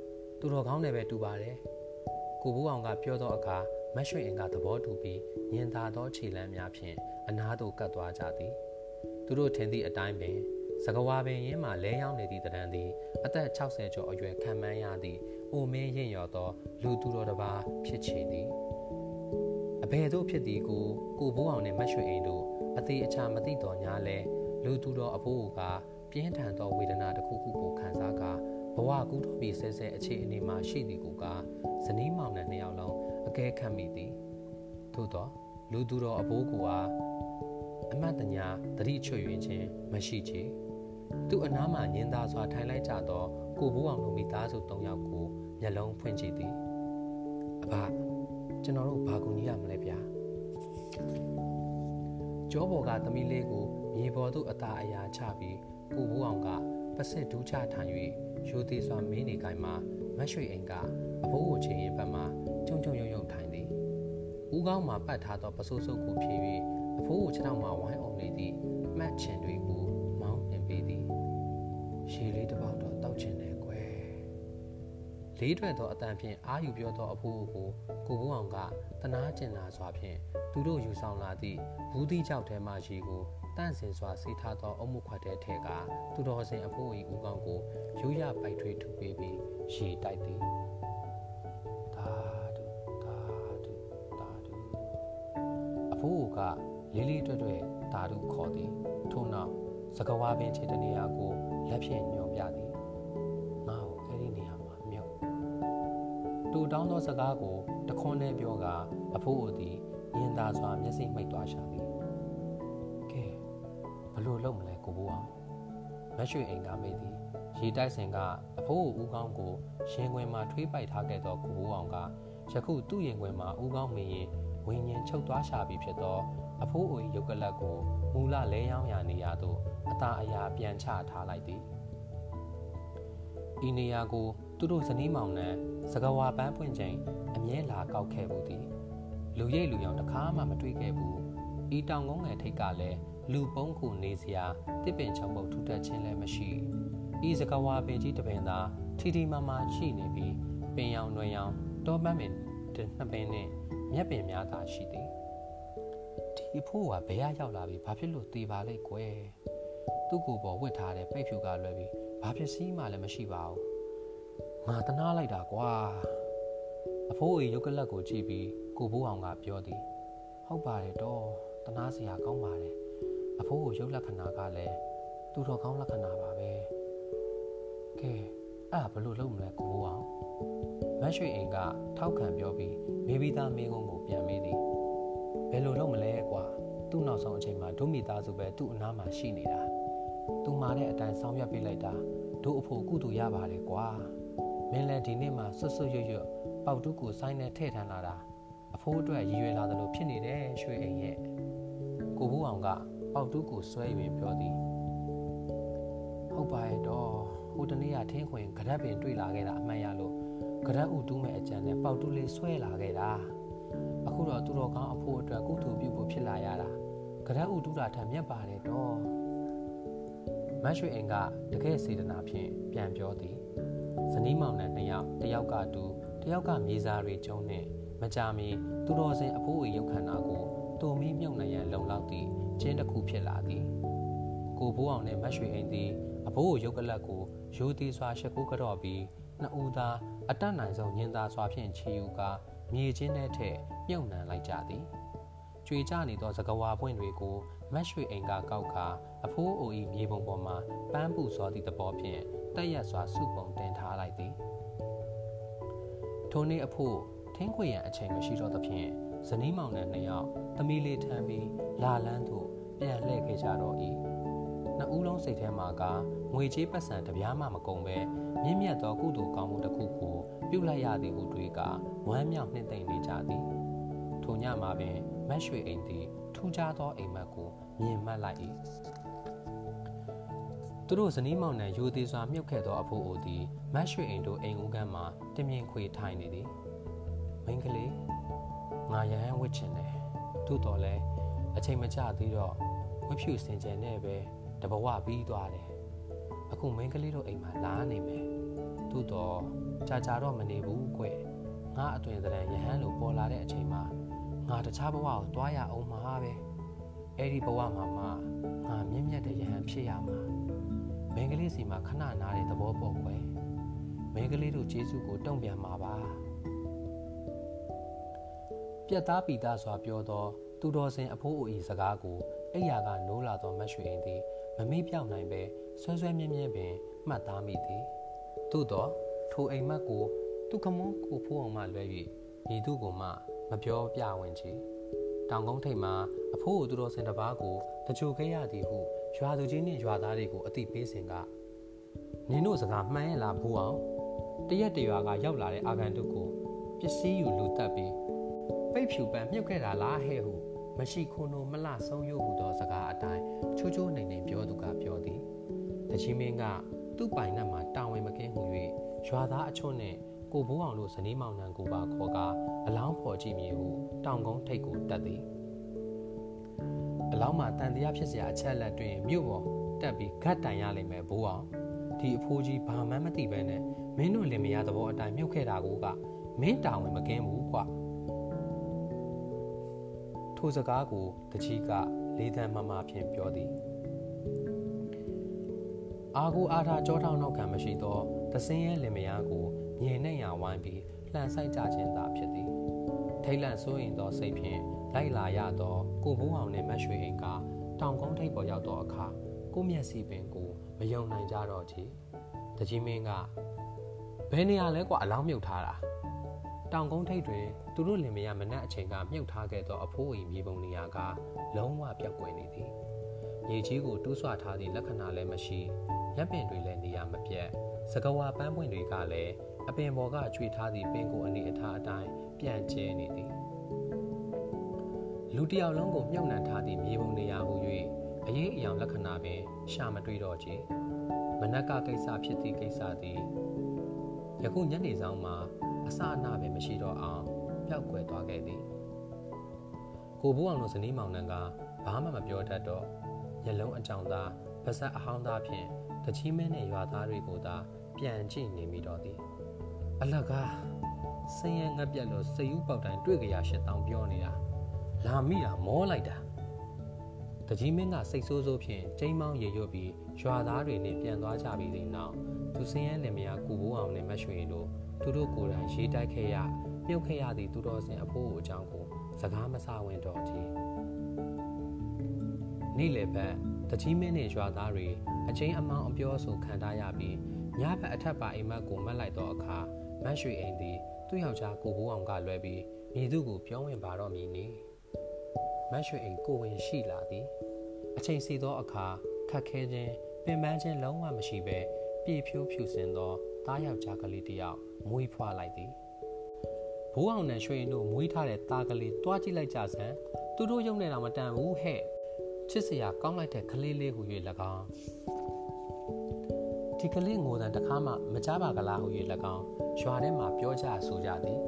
A: သူတော်ကောင်းနဲ့ပဲတူပါတယ်ကိုဘူးအောင်ကပြောသောအခါမတ်ရွှေအိမ်ကသဘောတူပြီးညင်သာသောခြေလမ်းများဖြင့်အနားသို့ကပ်သွားကြသည်သူတို့ထင်သည့်အတိုင်းပင်စကဝါပင်ရင်းမှလဲရောက်နေသည့်တရံသည်အသက်60ကျော်အရွယ်ခံမှန်းရသည့် အိုမင်းရင်ရော်သောလူသူတော်တစ်ပါးဖြစ်ချေသည်အဘယ်သို့ဖြစ်သည်ကိုကိုဘိုးအောင်နှင့်မတ်ရွှေအိမ်တို့အသေးအချာမသိတော်ညာလဲလူသူတော်အဖိုးကပြင်းထန်သောဝေဒနာတစ်ခုခုကိုခံစားကာဘဝကူးတော်ပြီးဆဲဆဲအခြေအနေမှာရှိသည်ကိုကဇနီးမောင်နှံနှစ်ယောက်လုံးအကဲခတ်မိသည်သို့သောလူသူတော်အဖိုးကအမတ်တညာတတိချွေရင်ချင်းမရှိချေ သူ့အနားမှာညင်သာစွာထိုင်လိုက်ကြသောကိုဘိုးအောင်တို့မိသားစု၃ယောက်ကိုမျက်လုံးဖွင့်ကြည့်သည်အဘကျွန်တော်တို့ဘာကူညီရမလဲဗျာကျောဘော်ကသမီးလေးကိုမြေပေါ်သို့အသာအရာချပြီးကိုဘိုးအောင်ကပစစ်ဒူးချထိုင်၍ရိုသေးစွာမင်းနေကိုင်မှာမမတ်ရွှေအိမ်ကအဖိုးကိုချင်းရင်ဘက်မှကျုံကျုံယုံယုံထိုင်သည်ဦးကောင်းမှာပတ်ထားသောပစိုးစုပ်ကိုဖြည့်၍အဖိုးကိုခြေထောက်မှဝိုင်းအောင်နေသည့်မှတ်ချင်တွေကို လေးထွက်သောအတန်ဖြင့်အာယူပြောသောအဖိုးကိုကိုဘိုးအောင်ကတနာကျင်လာစွာဖြင့်သူတို့ယူဆောင်လာသည့်ဘူးသီးကြောက်ထဲမှရေကိုတန့်စင်စွာဆေးထားသောအုံမှုခွက်တဲ့ထဲကသူတော်စင်အဖိုး၏ဦးကောင်းကိုရိုးရပိုက်ထွေးထုပေးပြီးရေတိုက်သည်သာဓုသာဓုသာဓုအဖိုးကလေးလေးတွဲ့တွဲ့သာဓုခေါ်သည်ထို့နောက်စကဝါပင်ခြေတနေရာကိုလက်ဖြင့်ညွှန်ပြသည် တူတောင်းသောစကားကိုတခွန်းနဲ့ပြောကအဖိုးအိုသည်ညင်သာစွာမျက်စိမှိတ်သွားရှာသည်ကဲဘလို့လုပ်မလဲကိုဘိုးအောင်မရွှေအိမ်ကမေးသည်ရေတိုက်စင်ကအဖိုးအိုဦးကောင်းကိုရင်ခွင်မှာထွေးပိုက်ထားခဲ့သောကိုဘိုးအောင်ကယခုသူ့ရင်ခွင်မှာဦးကောင်းမင်းရင်ဝိညာဉ်ချုပ်သွားရှာပြီးဖြစ်သောအဖိုးအို၏ရုပ်ကလပ်ကိုမူလလဲရောင်းရာနေရာသို့အသာအရာပြန်ချထားလိုက်သည်ဤနေရာကိုသူတို့ဇနီးမောင်နှံ စကဝါပန်းပွင့်ချိန်အမြဲလာကောက်ခဲ့ဘူးသည်လူရိပ်လူရောင်တစ်ခါမှမတွေ့ခဲ့ဘူးဤတောင်ကုန်းငယ်ထိတ်ကလည်းလူပုံးခုနေစရာတစ်ပင်ချုံပုတ်ထူထပ်ခြင်းလည်းမရှိဤစကဝါပင်ကြီးတပင်သာထီထီမာမာရှိနေပြီးပင်ရောင်နွယ်ရောင်တောပန်းပင်နှစ်ပင်နှင့်မြက်ပင်များသာရှိသည်ဒီဖို့ကဘယ်ရောက်လာပြီဘာဖြစ်လို့တေပါလိမ့်ကွယ်သူ့ကိုယ်ပေါ်ဝစ်ထားတဲ့ပိတ်ဖြူကလွယ်ပြီးဘာဖြစ်စီးမှလည်းမရှိပါဘူး ငါတနာလိုက်တာကွာအဖိုးအေရုပ်ကလပ်ကိုကြည့်ပြီးကိုဘိုးအောင်ကပြောသည် ဟုတ်ပါတယ်တော့တနာစရာကောင်းပါတယ်အဖိုးကိုရုပ်လက္ခဏာကလည်းသူတော်ကောင်းလက္ခဏာပါပဲကဲအဲ့ဘယ်လိုလုပ်မလဲကိုဘိုးအောင်မတ်ရွှေအိမ်ကထောက်ခံပြောပြီးမေဘီသားမင်းကုန်းကိုပြန်မေးသည်ဘယ်လိုလုပ်မလဲကွာသူ့နောက်ဆုံးအချိန်မှာဒုမိသားစုပဲသူ့အနားမှာရှိနေတာသူမာတဲ့အတိုင်းဆောင်ရွက်ပေးလိုက်တာတို့အဖို့ကုတူရပါတယ်ကွာ မင်းလည်းဒီနေ့မှဆွတ်ဆွတ်ရွရွပေါက်တူးကိုစိုင်းနဲ့ထည့်ထမ်းလာတာအဖိုးအတွက်ရည်ရွယ်လာသလိုဖြစ်နေတယ်ရွှေအိမ်ရဲ့ကိုဘူးအောင်ကပေါက်တူးကိုဆွဲ၍ပြောသည်ဟုတ်ပါရဲ့တော့ဟိုတနေ့ကထင်းခွင်ကြက်ပင်တွေ့လာခဲ့တာအမှန်ရလို့ကြက်ဥတူးမဲ့အကြံနဲ့ပေါက်တူးလေးဆွဲလာခဲ့တာအခုတော့သူတော်ကောင်းအဖို့အတွက်ကုသိုလ်ပြုဖို့ဖြစ်လာရတာကြက်ဥတူးတာထံမြတ်ပါတယ်တော့မတ်ရွှေအိမ်ကတကယ်စေတနာဖြင့်ပြန်ပြောသည် ဇနီးမောင်နှံနှစ်ယောက်တယောက်ကတူတယောက်ကမြေစာတွေကျုံနှင့်မကြမီသူတော်စင်အဖိုးအရုပ်ခန္ဓာကိုတုံမီမြုပ်နှံရန်လုံလောက်သည့်ကျင်းတစ်ခုဖြစ်လာသည်ကိုဘိုးအောင်နှင့်မတ်ရွှေအိမ်သည်အဖိုးကိုရုပ်ကလပ်ကိုရိုးသေးစွာရှက်ကိုကြော့ပြီးနှစ်ဦးသားအတတ်နိုင်ဆုံးညင်သာစွာဖြင့်ချီယူကာမြေချင်းထဲထည့်မြုပ်နှံလိုက်ကြသည်ကြွေကြနေသောသကဝါပွင့်တွေကိုမတ်ရွှေအိမ်ကကောက်ခါအဖိုးအိုဤမြေပုံပေါ်မှပန်းပူစွာသည့်သဘောဖြင့် တက်ရက်စွာစုပုံတင်ထားလိုက်သည်ထိုနေ့အဖို့ထင်းခွေရန်အချိန်မရှိတော့သဖြင့်ဇနီးမောင်နှံနှစ်ယောက်သမီးလေးထမ်းပြီးလာလန်းသို့ပြန်လှည့်ခဲ့ကြတော့၏နှစ်ဦးလုံးစိတ်ထဲမှာကငွေချေးပတ်စံတပြားမှမကုန်ပဲမြင့်မြတ်သောကုသိုလ်ကောင်းမှုတစ်ခုကိုပြုလိုက်ရသည်ဟုတွေးကဝမ်းမြောက်နှင့်သိမ့်နေကြသည်ထိုညမှာပင်မတ်ရွှေအိမ်သည်ထူးခြားသောအိမ်မက်ကိုမြင်မှတ်လိုက်၏ သူတို့ဇနီးမောင်နှံယူသေးစွာမြုပ်ခဲ့သောအဖိုးအိုသည်မတ်ရွှေအိမ်တို့အိမ်ဦးကမ်းမှာတမြင်ခွေထိုင်နေသည်မိန်းကလေးငါရဟန်းဝစ်ချင်တယ်သို့တော်လဲအချိန်မကျသေးတော့ဝစ်ဖြူစင်ကြယ်နဲ့ပဲတဘဝပြီးသွားတယ်အခုမိန်းကလေးတို့အိမ်မှာလာနေမယ်သို့တော်ကြာကြာတော့မနေဘူးကွငါအသွင်သဏ္ဍာန်ရဟန်းလိုပေါ်လာတဲ့အချိန်မှာငါတခြားဘဝကိုတွားရအောင်မှာပဲအဲ့ဒီဘဝမှာမှငါမြင့်မြတ်တဲ့ယဟန်ဖြစ်ရမှာ မင်းကလေးစီမှာခဏနားတဲ့သဘောပေါက်ကွယ်မင်းကလေးတို့ဂျေစုကိုတုံ့ပြန်မှာပါပြတ်သားပီသားစွာပြောသောသူတော်စင်အဖိုးအိုဤစကားကိုအိယာကနိုးလာသောမတ်ရွှေအိမ်သည်မမေ့ပြောက်နိုင်ပဲဆွဲဆွဲမြဲမြဲပင်မှတ်သားမိသည်သို့သောထိုအိမ်မက်ကိုသူခမွန်းကိုဖိုးအောင်မှလွဲ၍ညီသူကိုမှမပြောပြဝင်ချေတောင်ကုန်းထိပ်မှာအဖိုးကိုသူတော်စင်တစ်ပါးကိုတချိုခဲ့ရသည်ဟု ရွာသူကြီးနှင့်ရွာသားတွေကိုအသိပေးစဉ်ကနင်တို့စကားမှန်ရဲ့လားဘူးအောင်တရက်တရွာကရောက်လာတဲ့အာဂန်တုကိုပစ္စည်းယူလူတက်ပြီးပိတ်ဖြူပန်းမြုပ်ခဲ့တာလားဟဲ့ဟုမရှိခုနိုမလဆုံးရုပ်ဟုသောစကားအတိုင်းချိုးချိုးနေနေပြောသူကပြောသည်တချီမင်းကသူ့ပိုင်နက်မှာတာဝန်မကင်းမှု၍ရွာသားအချို့နဲ့ကိုဘိုးအောင်တို့ဇနီးမောင်နှံကိုပါခေါ်ကအလောင်းဖော်ကြည့်မြေဟုတောင်ကုန်းထိပ်ကိုတက်သည်အ လောင်းမှာတန်တရားဖြစ်စရာအချက်လက်တွင်မြို့ပေါ်တက်ပြီးဂတ်တိုင်ရလိမ့်မယ်ဘိုးအောင်ဒီအဖိုးကြီးဘာမှမသိပဲနဲ့မင်းတို့လင်မယားသဘောအတိုင်းမြုပ်ခဲ့တာကိုကမင်းတောင်ဝင်မကင်းဘူးကွာထိုစကားကိုတကြီးကလေးသန်းမမဖြင့်ပြောသည်အာကိုအာထာကြောထောင်းနောက်ကံမရှိသောသစင်းရဲ့လင်မယားကိုမြေနှိပ်ရဝိုင်းပြီးလှန်ဆိုင်ကြခြင်းသာဖြစ်သည်ထိတ်လန့်စိုးရင်သောစိတ်ဖြင့်လိုက်လာရသော ကိုဘိုးအောင်နှင့်မရွှေအိမ်ကတောင်ကုန်းထိပ်ပေါ်ရောက်သောအခါကိုမျက်စိပင်ကိုမယုံနိုင်ကြတော့ချေတကြီးမင်းကဘယ်နေရာလဲကွာအလောင်းမြုပ်ထားတာတောင်ကုန်းထိပ်တွင်သူတို့လင်မယားမနက်အချိန်ကမြုပ်ထားခဲ့သောအဖိုးအိမ်မြေပုံနေရာကလုံးဝပြောက်ကွယ်နေသည်မြေကြီးကိုတူးဆွထားသည့်လက္ခဏာလည်းမရှိရပ်ပင်တွေလည်းနေရာမပြတ်စကဝါပန်းပွင့်တွေကလည်းအပင်ပေါ်ကချွေထားသည့်ပင်ကိုအနေအထားအတိုင်းပြန့်ကျဲနေသည် လူတယောက်လုံးကိုမြုပ်နှံထားသည့်မြေပုံနေရာဟု၍အရေးအယောင်လက္ခဏာပင် ရှာမတွေ့တော့ချေမနက်ကကိစ္စဖြစ်သည့်ကိစ္စသည်ယခုညနေဆောင်မှာအစအနပင်မရှိတော့အောင်ပျောက်ကွယ်သွားခဲ့သည်ကိုဘိုးအောင်တို့ဇနီးမောင်နှံကဘာမှမပြောတတ်တော့မျက်လုံးအကြောင်သားပါဇက်အဟောင်းသားဖြင့်တချီးမဲနဲ့ရွာသားတွေကိုသာပြန်ကြည့်နေမိတော့သည်အလကားဆင်းရဲငတ်ပြက်လို့စယူပေါက်တိုင်းတွေ့ကြရရှစ်တောင်ပြောနေတာ လာမိတာမောလိုက်တာတကြီးမင်းကစိတ်ဆိုးဆိုးဖြင့်ကျိမ်းမောင်းရေရွတ်ပြီးရွာသားတွေနဲ့ပြန်သွားကြပြီးတဲ့နောက်သူစင်းရဲလင်မယားကိုဘိုးအောင်နဲ့မရွှေတို့သူတို့ကိုယ်တိုင်ရေးတိုက်ခဲ့ရမြုပ်ခဲ့ရသည့်သူတော်စင်အဖိုးအကြောင်းကိုစကားမစဝင်တော့ကြီးနေ့လေဘက်တကြီးမင်းနဲ့ရွာသားတွေအချင်းအမောင်အပြောဆိုခံထားရပြီးညဘက်အထက်ပါအိမ်မက်ကိုမက်လိုက်တော့အခါမတ်ရွှေအိမ်သည်သူ့ယောက်ျားကိုဘိုးအောင်ကလွဲပြီးမိသူကိုပြောဝင်ပါတော့မည်နီ မတ်ရွှေအိမ်ကိုဝင်ရှိလာသည်အချိန်စီသောအခါခက်ခဲခြင်းပင်ပန်းခြင်းလုံးဝမရှိဘဲပြေဖြိုးဖြူစင်သောသားယောက်ျားကလေးတစ်ယောက်မွေးဖွားလိုက်သည်ဘိုးအောင်နဲ့ရွှေရင်တို့မွေးထားတဲ့သားကလေးတွားကြည့်လိုက်ကြစမ်းသူတို့ရုံနေတာမတန်ဘူးဟဲ့ချစ်စရာကောင်းလိုက်တဲ့ကလေးလေးဟူ၍၎င်းဒီကလေးငိုတဲ့တခါမှမကြပါကလားဟူ၍၎င်းရွာထဲမှာပြောကြဆိုကြသည်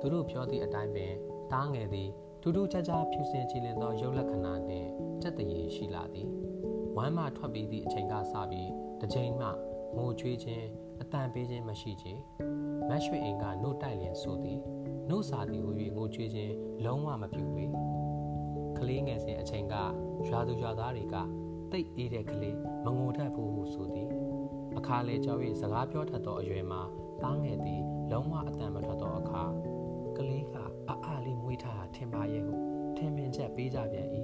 A: သူတို့ပြောသည့်အတိုင်းပင်တားငယ်သည် ထူးထူးခြားခြားဖြူစင်ကြည်လင်သောရုပ်လက္ခဏာနှင့်စက်တရေရှိလာသည်ဝမ်းမှထွက်ပြီးသည့်အချိန်ကစပြီးတစ်ချိန်မှငိုကြွေးခြင်းအတန်ပေးခြင်းမရှိချေမတ်ရွှေအိမ်ကနှုတ်တိုက်လျင်ဆိုသည်နှုတ်စာသည်ဟူ၍ငိုကြွေးခြင်းလုံးဝမပြုပေကလေးငယ်စဉ်အချိန်ကရွာသူရွာသားတွေကတိတ်အေးတဲ့ကလေးမငိုတတ်ဘူးဟုဆိုသည်အခါလေကြောက်၍စကားပြောတတ်သောအရွယ်မှာတားငယ်သည်လုံးဝအတန်မထွက်သောအခါ ပေးကြပြန်၏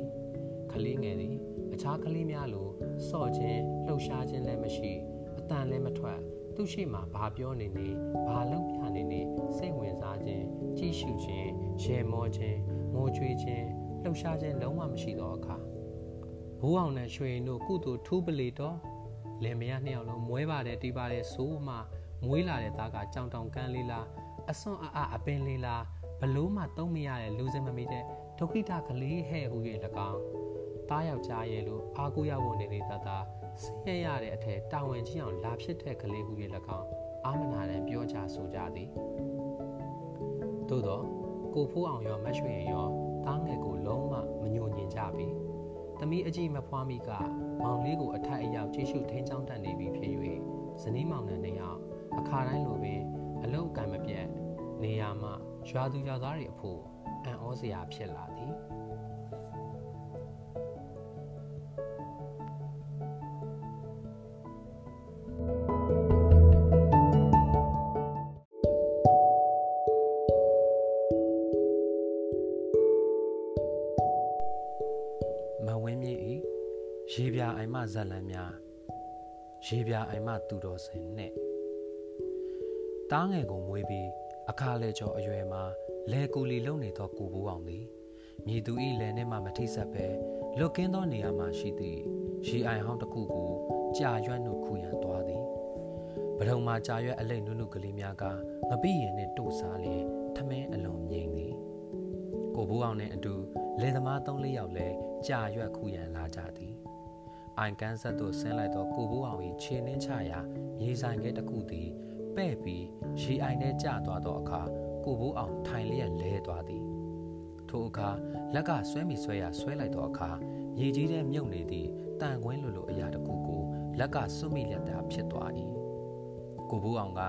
A: ကလေးငယ်သည်အခြားကလေးများလိုစော့ခြင်းလှုပ်ရှားခြင်းလည်းမရှိအတန်လည်းမထွက်သူရှိမှဘာပြောနေနေဘာလုပ်ပြနေနေစိတ်ဝင်စားခြင်းကြည့်ရှုခြင်းရေမောခြင်းငိုကြွေးခြင်းလှုပ်ရှားခြင်းလုံးဝမရှိသောအခါဘိုးအောင်နဲ့ရွှေရင်တို့ကုသိုလ်ထူးပလေတော့လင်မယားနှစ်ယောက်လုံးမွဲပါတယ်တီးပါတယ်ဆိုမှမွေးလာတဲ့သားကကြောင်တောင်ကန်းလေးလားအစွန်းအအအပင်လေးလားဘလို့မှသုံးမရတဲ့လူစင်မမိတဲ့ ဒုက္ခိတကလေးဟဲ့ဟူ၍၎င်းတားယောက်ျားရဲ့လို့အာကိုရောက်ဝင်နေတဲ့တသားဆင်းရဲရတဲ့အထက်တာဝန်ကြီးအောင်လာဖြစ်တဲ့ကလေးဟူ၍၎င်းအာမနာတန်ပြောကြဆိုကြသည်သို့တော့ကိုဖိုးအောင်ရောမတ်ရွှေရောတားငယ်ကိုလုံးဝမညှို့ညင်ကြပြီ။သမီးအကြီးမဖွားမိကမောင်လေးကိုအထက်အရောက်ကြည့်ရှုထိန်းချောင်းတတ်နေပြီဖြစ်၍ဇနီးမောင်နှံနှစ်ယောက်အခါတိုင်းလိုပင်အလုတ်အကံမပြတ်နေရာမှာရွာသူရွာသားတွေအဖို့ အံ့ဩစရာဖြစ်လာသည်။ရေပြအိုင်မဇက်လန်များရေပြအိုင်မသူတော်စင်နဲ့တားငယ်ကိုမွေးပြီးအခါလေကျော်အရွယ်မှာ လဲကူလီလုံနေသောကိုဘူးအောင်သည်မြေသူဤလဲနဲ့မှမထိဆက်ပဲလွတ်ကင်းသောနေရာမှာရှိသည့်ရေအိုင်ဟောင်းတစ်ခုကိုကြာရွက်နှုတ်ခူရန်သွားသည်ပဒုံမှာကြာရွက်အလိတ်နုနုကလေးများကငပိရင်နှင့်တို့စားလျင်ထမင်းအလွန်မြိန်သည်ကိုဘူးအောင်နှင့်အတူလယ်သမား၃၄ယောက်လည်းကြာရွက်ခူရန်လာကြသည်အိုင်ကန်ဆက်သို့ဆင်းလိုက်သောကိုဘိုးအောင်၏ခြေနှင်းချရာမြေဆိုင်ကဲတစ်ခုသည်ပပဲ့ပြီးရေအိုင်ထဲကျသွားသောအခါ ကိုဘိုးအောင်ထိုင်လျက်လဲသွားသည်ထိုအခါလက်ကဆွဲမိဆွဲရဆွဲလိုက်သောအခါရေကြီးထဲမြုပ်နေသည့်တန်ခွင်းလိုလိုအရာတစ်ခုကိုလက်ကစွမိလက်တာဖြစ်သွား၏ကိုဘိုးအောင်က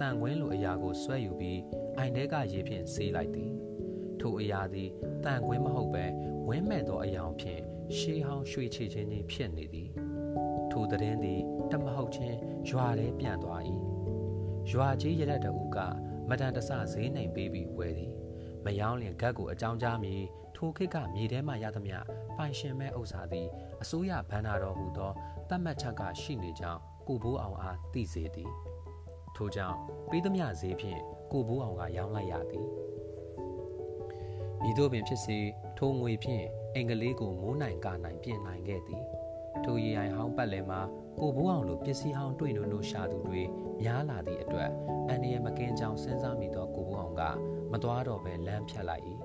A: တန်ခွင်းလိုအရာကိုဆွဲယူပြီးအိုင်ထဲကရေဖြင့်ဆေးလိုက်သည်ထိုအရာသည်တန်ခွင်းမဟုတ်ပဲဝင်းမဲ့သောအယောင်ဖြင့်ရှေးဟောင်းရွှေချေချင်းချင်းဖြစ်နေသည်ထိုတဲ့င်းသည်တမဟုတ်ချင်းရွာထဲပြန်သွား၏ရွာကြီးရတဲ့တူက မတန်တဆဈေးနှိမ်ပေးပြီးဝယ်သည်မယောင်းလင်ဂတ်ကိုအကြောင်းကြားမည်ထိုခေတ်ကမြေထဲမှရသမျှပိုင်ရှင်မဲ့ဥစ္စာသည်အစိုးရဘဏ္ဍာတော်ဟူသောတတ်မှတ်ချက်ကရှိနေကြောင်းကိုဘိုးအောင်အားသိစေသည်ထို့ကြောင့်ပေးသမျှဈေးဖြင့်ကိုဘိုးအောင်ကရောင်းလိုက်ရသည်မိတို့ပင်ဖြစ်စေထိုငွေဖြင့်အင်္ဂလိပ်ကိုမိုးနိုင်ကာနိုင်ပြင်နိုင်ခဲ့သည် ထိုရေအိုင်ဟောင်းပတ်လည်မှာကိုဘိုးအောင်လိုပစ္စည်းဟောင်းတွေ့နို့နို့ရှာသူတွေများလာသည့်အတွက်အန်ဒီရဲ့မကင်းကြောင်စဉ်းစားမိသောကိုဘိုးအောင်ကမသွားတော့ပဲလမ်းဖြတ်လိုက်၏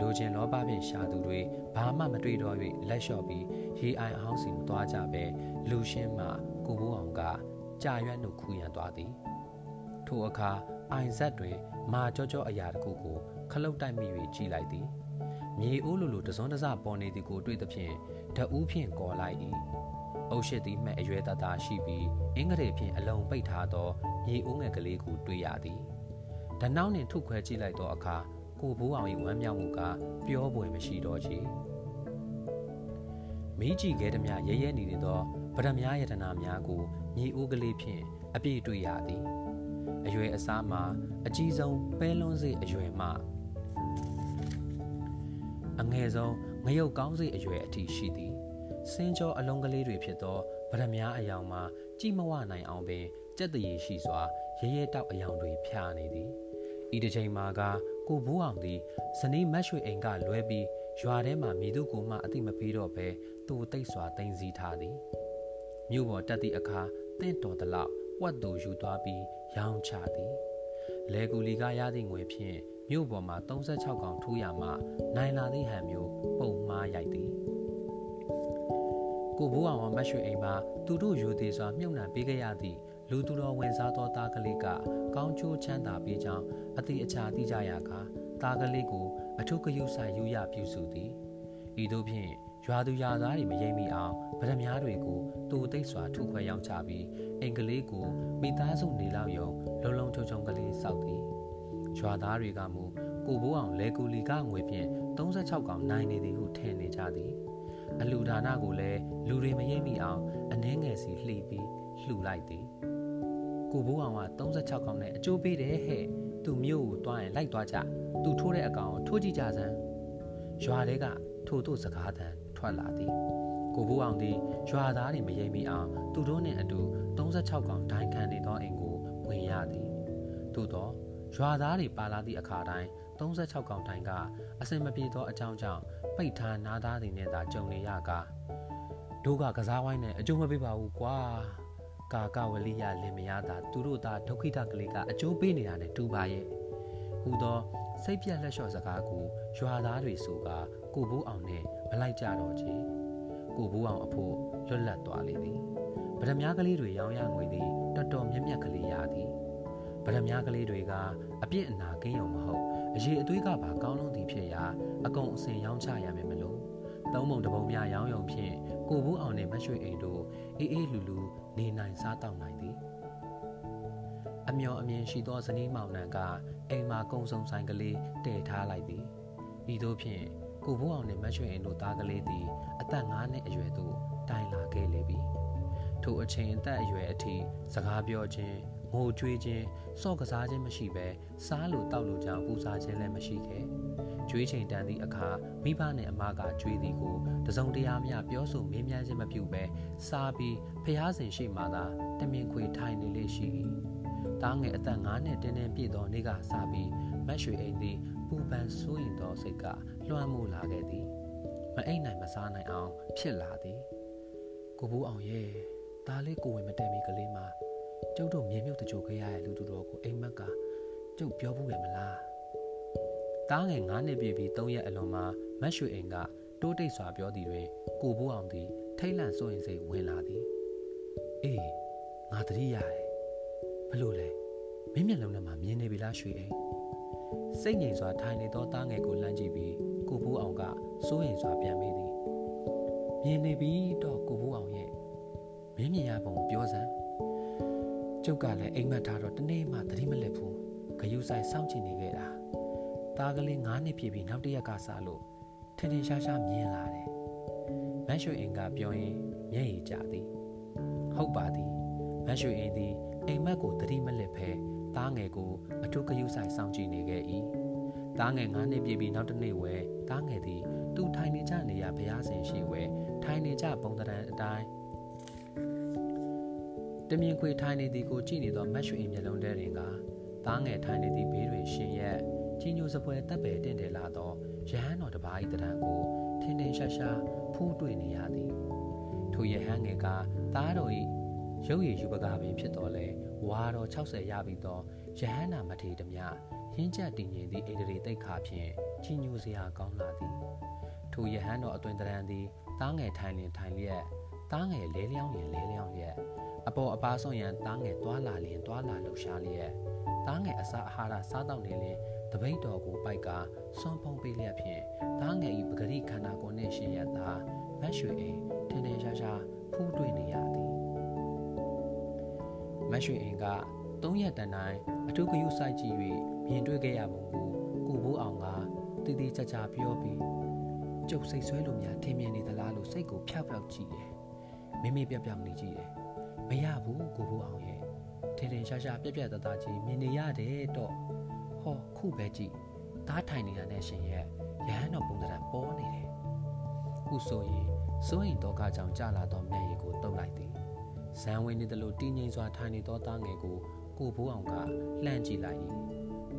A: လိုချင်လောဘဖြင့်ရှာသူတွေဘာမှမတွေ့တော့၍လက်လျှော့ပြီးရေအိုင်အဟောင်းစီမသွားကြပဲလူရှင်းမှကိုဘိုးအောင်ကကြာရွက်နှုတ်ခူရန်သွားသည်ထိုအခါအိုင်ဇက်တွင်မာကြောကြောအရာတစ်ခုကိုခလုတ်တိုက်မိ၍ကြည်လိုက်သည်မြေအိုးလိုလိုတစွန်းတစပေါ်နေသည်ကိုတွေ့သဖြင့် တအူးဖြင့်ကော်လိုက်၏အုပ်ရှိသည်မှအရွယ်တသားရှိပြီးအင်္ဂရေဖြင့်အလုံးပိတ်ထားသောမြေအိုးငယ်ကလေးကိုတွေ့ရသည်ဓနှောင်းနှင့်ထုခွဲကြည့်လိုက်သောအခါကိုဘိုးအောင်၏ဝမ်းမြောက်မှုကပြောပွေမရှိတော့ချေမိကြည့်ခဲ့သည်မြရဲရဲနေနေသောဗရမ ्या ယတနာများကိုမြေအိုးကလေးဖြင့်အပြည့်တွေ့ရသည်အရွယ်အစားမှာအကြီးဆုံးပဲလွန်းစေအရွယ်မှအငယ်ဆုံး ငရုတ်ကောင်းစေအရွယ်အထိရှိသည်စင်းကြောအလုံးကလေးတွေဖြစ်သောဗရမ ्या အယောင်မှာကြည်မဝနိုင်အောင်ပင်ကြက်တရေရှိစွာရဲရဲတောက်အယောင်တွေဖြာနေသည်ဤတစ်ချိန်မှာကကိုဘိုးအောင်သည်ဇနီးမတ်ရွှေအိမ်ကလွဲပြီးရွာထဲမှမိသူကိုမှအတိမပေးတော့ဘဲသူ့တိတ်စွာတင်စီထားသည်မြို့ပေါ်တက်သည့်အခါတင့်တော်သလောက်ဝတ်သူယူသွားပြီးရောင်းချသည်လေကူလီကရသည့်ငွေဖြင့် မြို့ပေါ်မှာ36កောင်ထိုးရမှနိုင်လာသည့်ဟန်မျိုးပုံမှားရိုက်သည်ကိုဘိုးအောင်မတ်ရွှေအိမ်မှာသူတို့ယူသေးစွာမြုပ်နှံပေးခဲ့ရသည့်လူသူတော်ဝင်စားသောသားကလေးကကောင်းချိုးချမ်းသာပေးကြောင်းအတိအချာသိကြရကာသားကလေးကိုအထုကယူဆိုင်ယူရပြုစုသည်ဤသို့ဖြင့်ရွာသူရွာသားတွေမရိပ်မိအောင်ဗရမ ्या တွေကိုတူသိပ်စွာထုခွဲရောင်းချပြီးအင်္ဂလိပ်ကိုမိသားစုနေလောက်ယုံလုံလုံချုံချုံကလေးစောက်သည် ရွာသားတွေကမူကိုဘိုးအောင်လေကူလီကငွေဖြင့်36ကောင်နိုင်နေသည်ဟုထင်နေကြသည်အလူဒါနကိုလည်းလူတွေမရိပ်မိအောင်အနှဲငယ်စီလှိပြီးလှူလိုက်သည်ကိုဘိုးအောင်က36ကောင်နဲ့အချိုးပေးတယ်ဟဲ့သူမျိုးကိုတွားရင်လိုက်သွားကြသူထိုးတဲ့အကောင်ကိုထိုးကြည့်ကြစမ်းရွာတဲကထိုတို့စကားသံထွက်လာသည်ကိုဘိုးအောင်သည်ရွာသားတွေမရိပ်မိအောင်သူတို့နှင့်အတူ36ကောင်ဒိုင်ခံနေသောအိမ်ကိုဝင်ရသည်သို့တော့ ရွာသားတွေပါလာသည့်အခါတိုင်း36កောင်တိုင်းကအစင်မပြေသောအကြောင်းကြောင့်ပိတ်ထားနားသားတွေနဲ့သာကြုံနေရကာတို့ကကစားဝိုင်းနဲ့အကျိုးမပေးပါဘူးကွာကာကဝလိယလင်မယားသာသူတို့သားဒုက္ခိတကလေးကအကျိုးပေးနေတာနဲ့တူပါရဲ့ဟူသောစိတ်ပြက်လက်လျှော့စကားကိုရွာသားတွေဆိုကကိုဘိုးအောင်နဲ့မလိုက်ကြတော့ချေကိုဘိုးအောင်အဖို့လွတ်လပ်သွားလေသည်ဗဒမြားကလေးတွေရောင်းရငွေသည်တော်တော်မြက်မြက်ကလေးရသည် ဗဒမြားကလေးတွေကအပြစ်အနာကင်းရုံမဟုတ်အရေးအသွေးကပါကောင်းလုံးသည်ဖြစ်ရာအကုန်အစင်ရောင်းချရမယ်မလို့သုံးပုံတစ်ပုံများရောင်းရုံဖြင့်ကိုဘိုးအောင်နဲ့မရွှေအိမ်တို့အေးအေးလူလူနေနိုင်စားတောက်နိုင်သည်အမျော်အမြင်ရှိသောဇနီးမောင်နှံကအိမ်မှာကုံစုံဆိုင်ကလေးတည်ထားလိုက်သည်ဤသို့ဖြင့်ကိုဘိုးအောင်နှင့်မရွှေအိမ်တို့သားကလေးသည်အသက်9နှစ်အရွယ်သို့တိုင်လာခဲ့လေပြီထိုအချိန်အသက်အရွယ်အထိစကားပြောခြင်း ငိုကြွေးခြင်းစော့ကစားခြင်းမရှိဘဲစားလို့တောက်လို့ကြောင့်ပူစားခြင်းလည်းမရှိခဲ့ကြွေးချိန်တန်သည့်အခါမိဘနှင့်အမကကြွေးသည်ကိုတစုံတရာမျှပြောဆိုမေးမြန်းခြင်းမပြုဘဲစားပြီးဖျားစင်ရှိမှသာတမင်ခွေထိုင်နေလေရှိ၏တားငယ်အသက်9နှစ်တင်းတင်းပြည့်သောနေ့ကစပြီးမတ်ရွှေအိမ်သည်ပူပန်ဆိုးရင်သောစိတ်ကလွှမ်းမိုးလာခဲ့သည်မအိမ်နိုင်မစားနိုင်အောင်ဖြစ်လာသည်ကိုဘူးအောင်ရဲ့ဒါလေးကိုဝင်မတည့်မီကလေးမှာ ကျုပ်တို့မြေမြုပ်တကြိုခဲ့ရတဲ့လူသူတော်ကိုအိမ်မက်ကကျုပ်ပြောဘူးခဲ့မလားတားငယ်9နှစ်ပြည့်ပြီး3ရက်အလွန်မှာမတ်ရွှေအိမ်ကတိုးတိတ်စွာပြောသည်တွင်ကိုဘူးအောင်သည်ထိတ်လန့်စိုးရင်စိတ်ဝင်လာသည်အေးငါတတိရတယ်ဘလို့လဲမင်းမျက်လုံးထဲမှာမြင်နေပြီလားရွှေအိမ်စိတ်ငြိမ်စွာထိုင်နေသောသားငယ်ကိုလှမ်းကြည့်ပြီးကိုဖိုးအောင်ကစိုးရိမ်စွာပြန်မေးသည်မြင်နေပြီတော့ကိုဖိုးအောင်ရဲ့မင်းမြင်ရပုံပြောစမ်း ကျုပ်ကလည်းအိမ်မက်ထားတော့တနေ့မှသတိမလစ်ဘူးဂယုဆိုင်စောင့်ကြည့်နေခဲ့တာသားကလေး9နှစ်ပြည့်ပြီးနောက်တစ်ရက်ကစားလို့ထင်ထင်ရှားရှားမြင်လာတယ်မတ်ရွှေအင်ကပြောရင်မျက်ရည်ကျသည်ဟုတ်ပါသည်မတ်ရွှေအင်သည်အိမ်မက်ကိုသတိမလစ်ဖဲသားငယ်ကိုအထုကယူဆိုင်စောင့်ကြည့်နေခဲ့၏သားငယ်9နှစ်ပြည့်ပြီးနောက်တစ်နေ့ဝဲသားငယ်သည်သူထိုင်နေကြနေရဘုရားရှင်ရှိဝဲထိုင်နေကြပုံတရံအတိုင်း တမြင်ခွေထိုင်နေသည်ကိုကြည့်နေသောမတ်ရွှေအင်မျက်လုံးထဲတွင်ကသားငယ်ထိုင်နေသည့်ဘေးတွင်ရှင်ရက်ကြီးညိုစပွဲတပ်ပယ်တင့်တယ်လာသောရဟန်းတော်တစ်ပါး၏တရံကိုထင်းထင်းရှားရှားဖူးတွေ့နေရသည်ထိုရဟန်းငယ်ကသားတော်၏ရုပ်ရည်ယူပကားပင်ဖြစ်တော်လဲဝါတော်60ရပြီးသောယဟန္တာမထေတမြရင်းချက်တည်ငြိမ်သည့်အိန္ဒြေတိတ်ခါဖြင့်ကြီးညိုစရာကောင်းလာသည်ထိုယဟန်တော်အတွင်တရံသည်တားငယ်ထိုင်လင်ထိုင်လျက်တားငယ်လဲလျောင်းရင်လဲလျောင်းလျက် အပေါ်အပါဆုံးရန်တားငယ်တွာလာလင်တွာလာလှူရှားလျက်တားငယ်အစာအာဟာရစားတော့နေလင်တပိတ်တော်ကိုပိုက်ကစွန့်ဖုံးပေးလျက်ဖြင့်တားငယ်၏ပဂရိခန္ဓာကိုယ်နှင့်ရှင်ရသာမတ်ရွှေအိမ်ထင်ထင်ရှားရှားဖူးတွေ့နေရသည်မတ်ရွှေအိမ်ကသုံးရက်တန်တိုင်းအထူးဂယုစိုက်ကြည့်၍မြင်တွေ့ခဲ့ရပုံကိုကိုဘိုးအောင်ကတည်တည်ချာချာပြောပြီးကျုပ်စိတ်ဆွဲလို့များထင်မြင်နေသလားလို့စိတ်ကိုဖျောက်ဖျောက်ကြည့်တယ်မိမိပြောက်ပြောက်နေကြည့်တယ် မရဘူးကိုဘိုးအောင်ရဲ့ထင်ထင်ရှားရှားပြက်ပြက်တသားကြီးမြင်နေရတယ်တော့ဟောခုပဲကြည့်သားထိုင်နေတာနဲ့ရှင်ရဲ့ရဟန်းတော်ပုံစံပေါ်နေတယ်ခုဆိုရင်စိုးရင်တော့ကကြောင့်ကြာလာသောမျက်ရည်ကိုတုပ်လိုက်သည်ဇန်ဝင်နေသလိုတင်းငိမ့်စွာထိုင်နေသောသားငယ်ကိုကိုဘိုးအောင်ကလှမ်းကြည့်လိုက်၏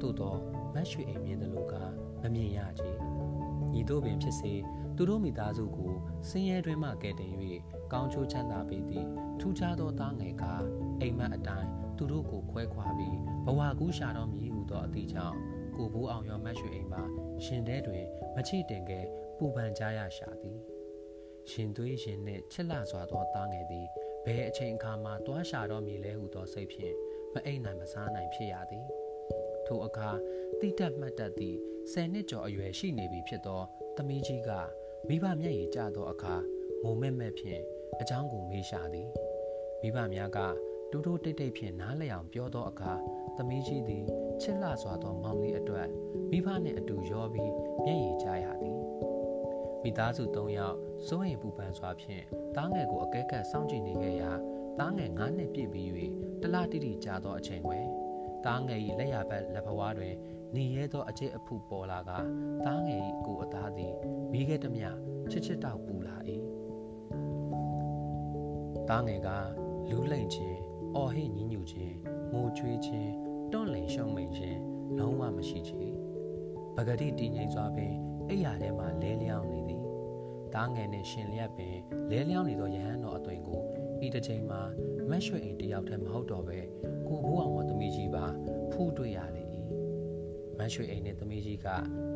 A: သို့သောမတ်ရွှေအိမ်မြင်သလိုကမမြင်ရကြ။ညီတို့ပင်ဖြစ်စေသူတို့မိသားစုကိုဆင်းရဲတွင်မှကယ်တင်၍ကောင်းချိုးချမ်းသာပေးသည့် ထူးခြားသောသားငယ်ကအိမ်မက်အတိုင်းသူတို့ကိုခွဲခွာပြီးဘဝကူးရှာတော်မူဟုသောအသည့်ကြောင့်ကိုဘိုးအောင်ရောမတ်ရွှေအိမ်မှာရှင်တဲတွင်မချိတင်ကဲပူပန်ကြရရှာသည်ရှင်သွေးရှင်နှင့်ချစ်လာစွာသောသားငယ်သည်ဘယ်အချိန်အခါမှတွားရှာတော်မူလဲဟုသောစိတ်ဖြင့်မအိမ်နိုင်မစားနိုင်ဖြစ်ရသည်ထိုအခါတိတက်မှတ်တတ်သည့်ဆယ်နှစ်ကျော်အရွယ်ရှိနေပြီဖြစ်သောသမီးကြီးကမိဘမျက်ရည်ကျသောအခါငုံမဲ့မဲ့ဖြင့်အချောင်းကိုမေးရှာသည် မိဘများကတိုးတိုးတိတ်တိတ်ဖြင့်နားလည်အောင်ပြောသောအခါသမီးကြီးသည်ချစ်လှစွာသောမောင်လေးအတွက်မိဘနှင့်အတူရောပြီးမျက်ရည်ကျရသည်မိသားစု၃ယောက်စိုးရိမ်ပူပန်စွာဖြင့်တားငယ်ကိုအကဲကပ်စောင့်ကြည့်နေခဲ့ရာတားငယ်၅နှစ်ပြည့်ပြီး၍တလတိတိကြာသောအချိန်ဝယ်တားငယ်၏လက်ရဘက်လက်ဘဝတွင်နေရဲသောအကျစ်အဖုပေါ်လာကတားငယ်၏ကိုအသားသည်မိခဲ့သည်မြချစ်ချစ်တောက်ပူလာ၏တားငယ်က လူးလိမ့်ခြင်းအော်ဟစ်ညှဉ်းညူခြင်းငိုကြွေးခြင်းတွန့်လိန်ရှုံမိန်ခြင်းလုံးဝမရှိချေပဂတိတည်ငြိမ်စွာပင်အိယာထဲမှလဲလျောင်းနေသည်တားငယ်နှင့်ရှင်လျက်ပင်လဲလျောင်းနေသောယဟန်တော်အသွင်ကိုဤတစ်ချိန်မှာမတ်ရွှေအိမ်တယောက်တည်းမဟုတ်တော့ပဲကိုဘိုးအောင်မသမီးကြီးပါဖူးတွေ့ရလေ၏မတ်ရွှေအိမ်နှင့်သမီးကြီးက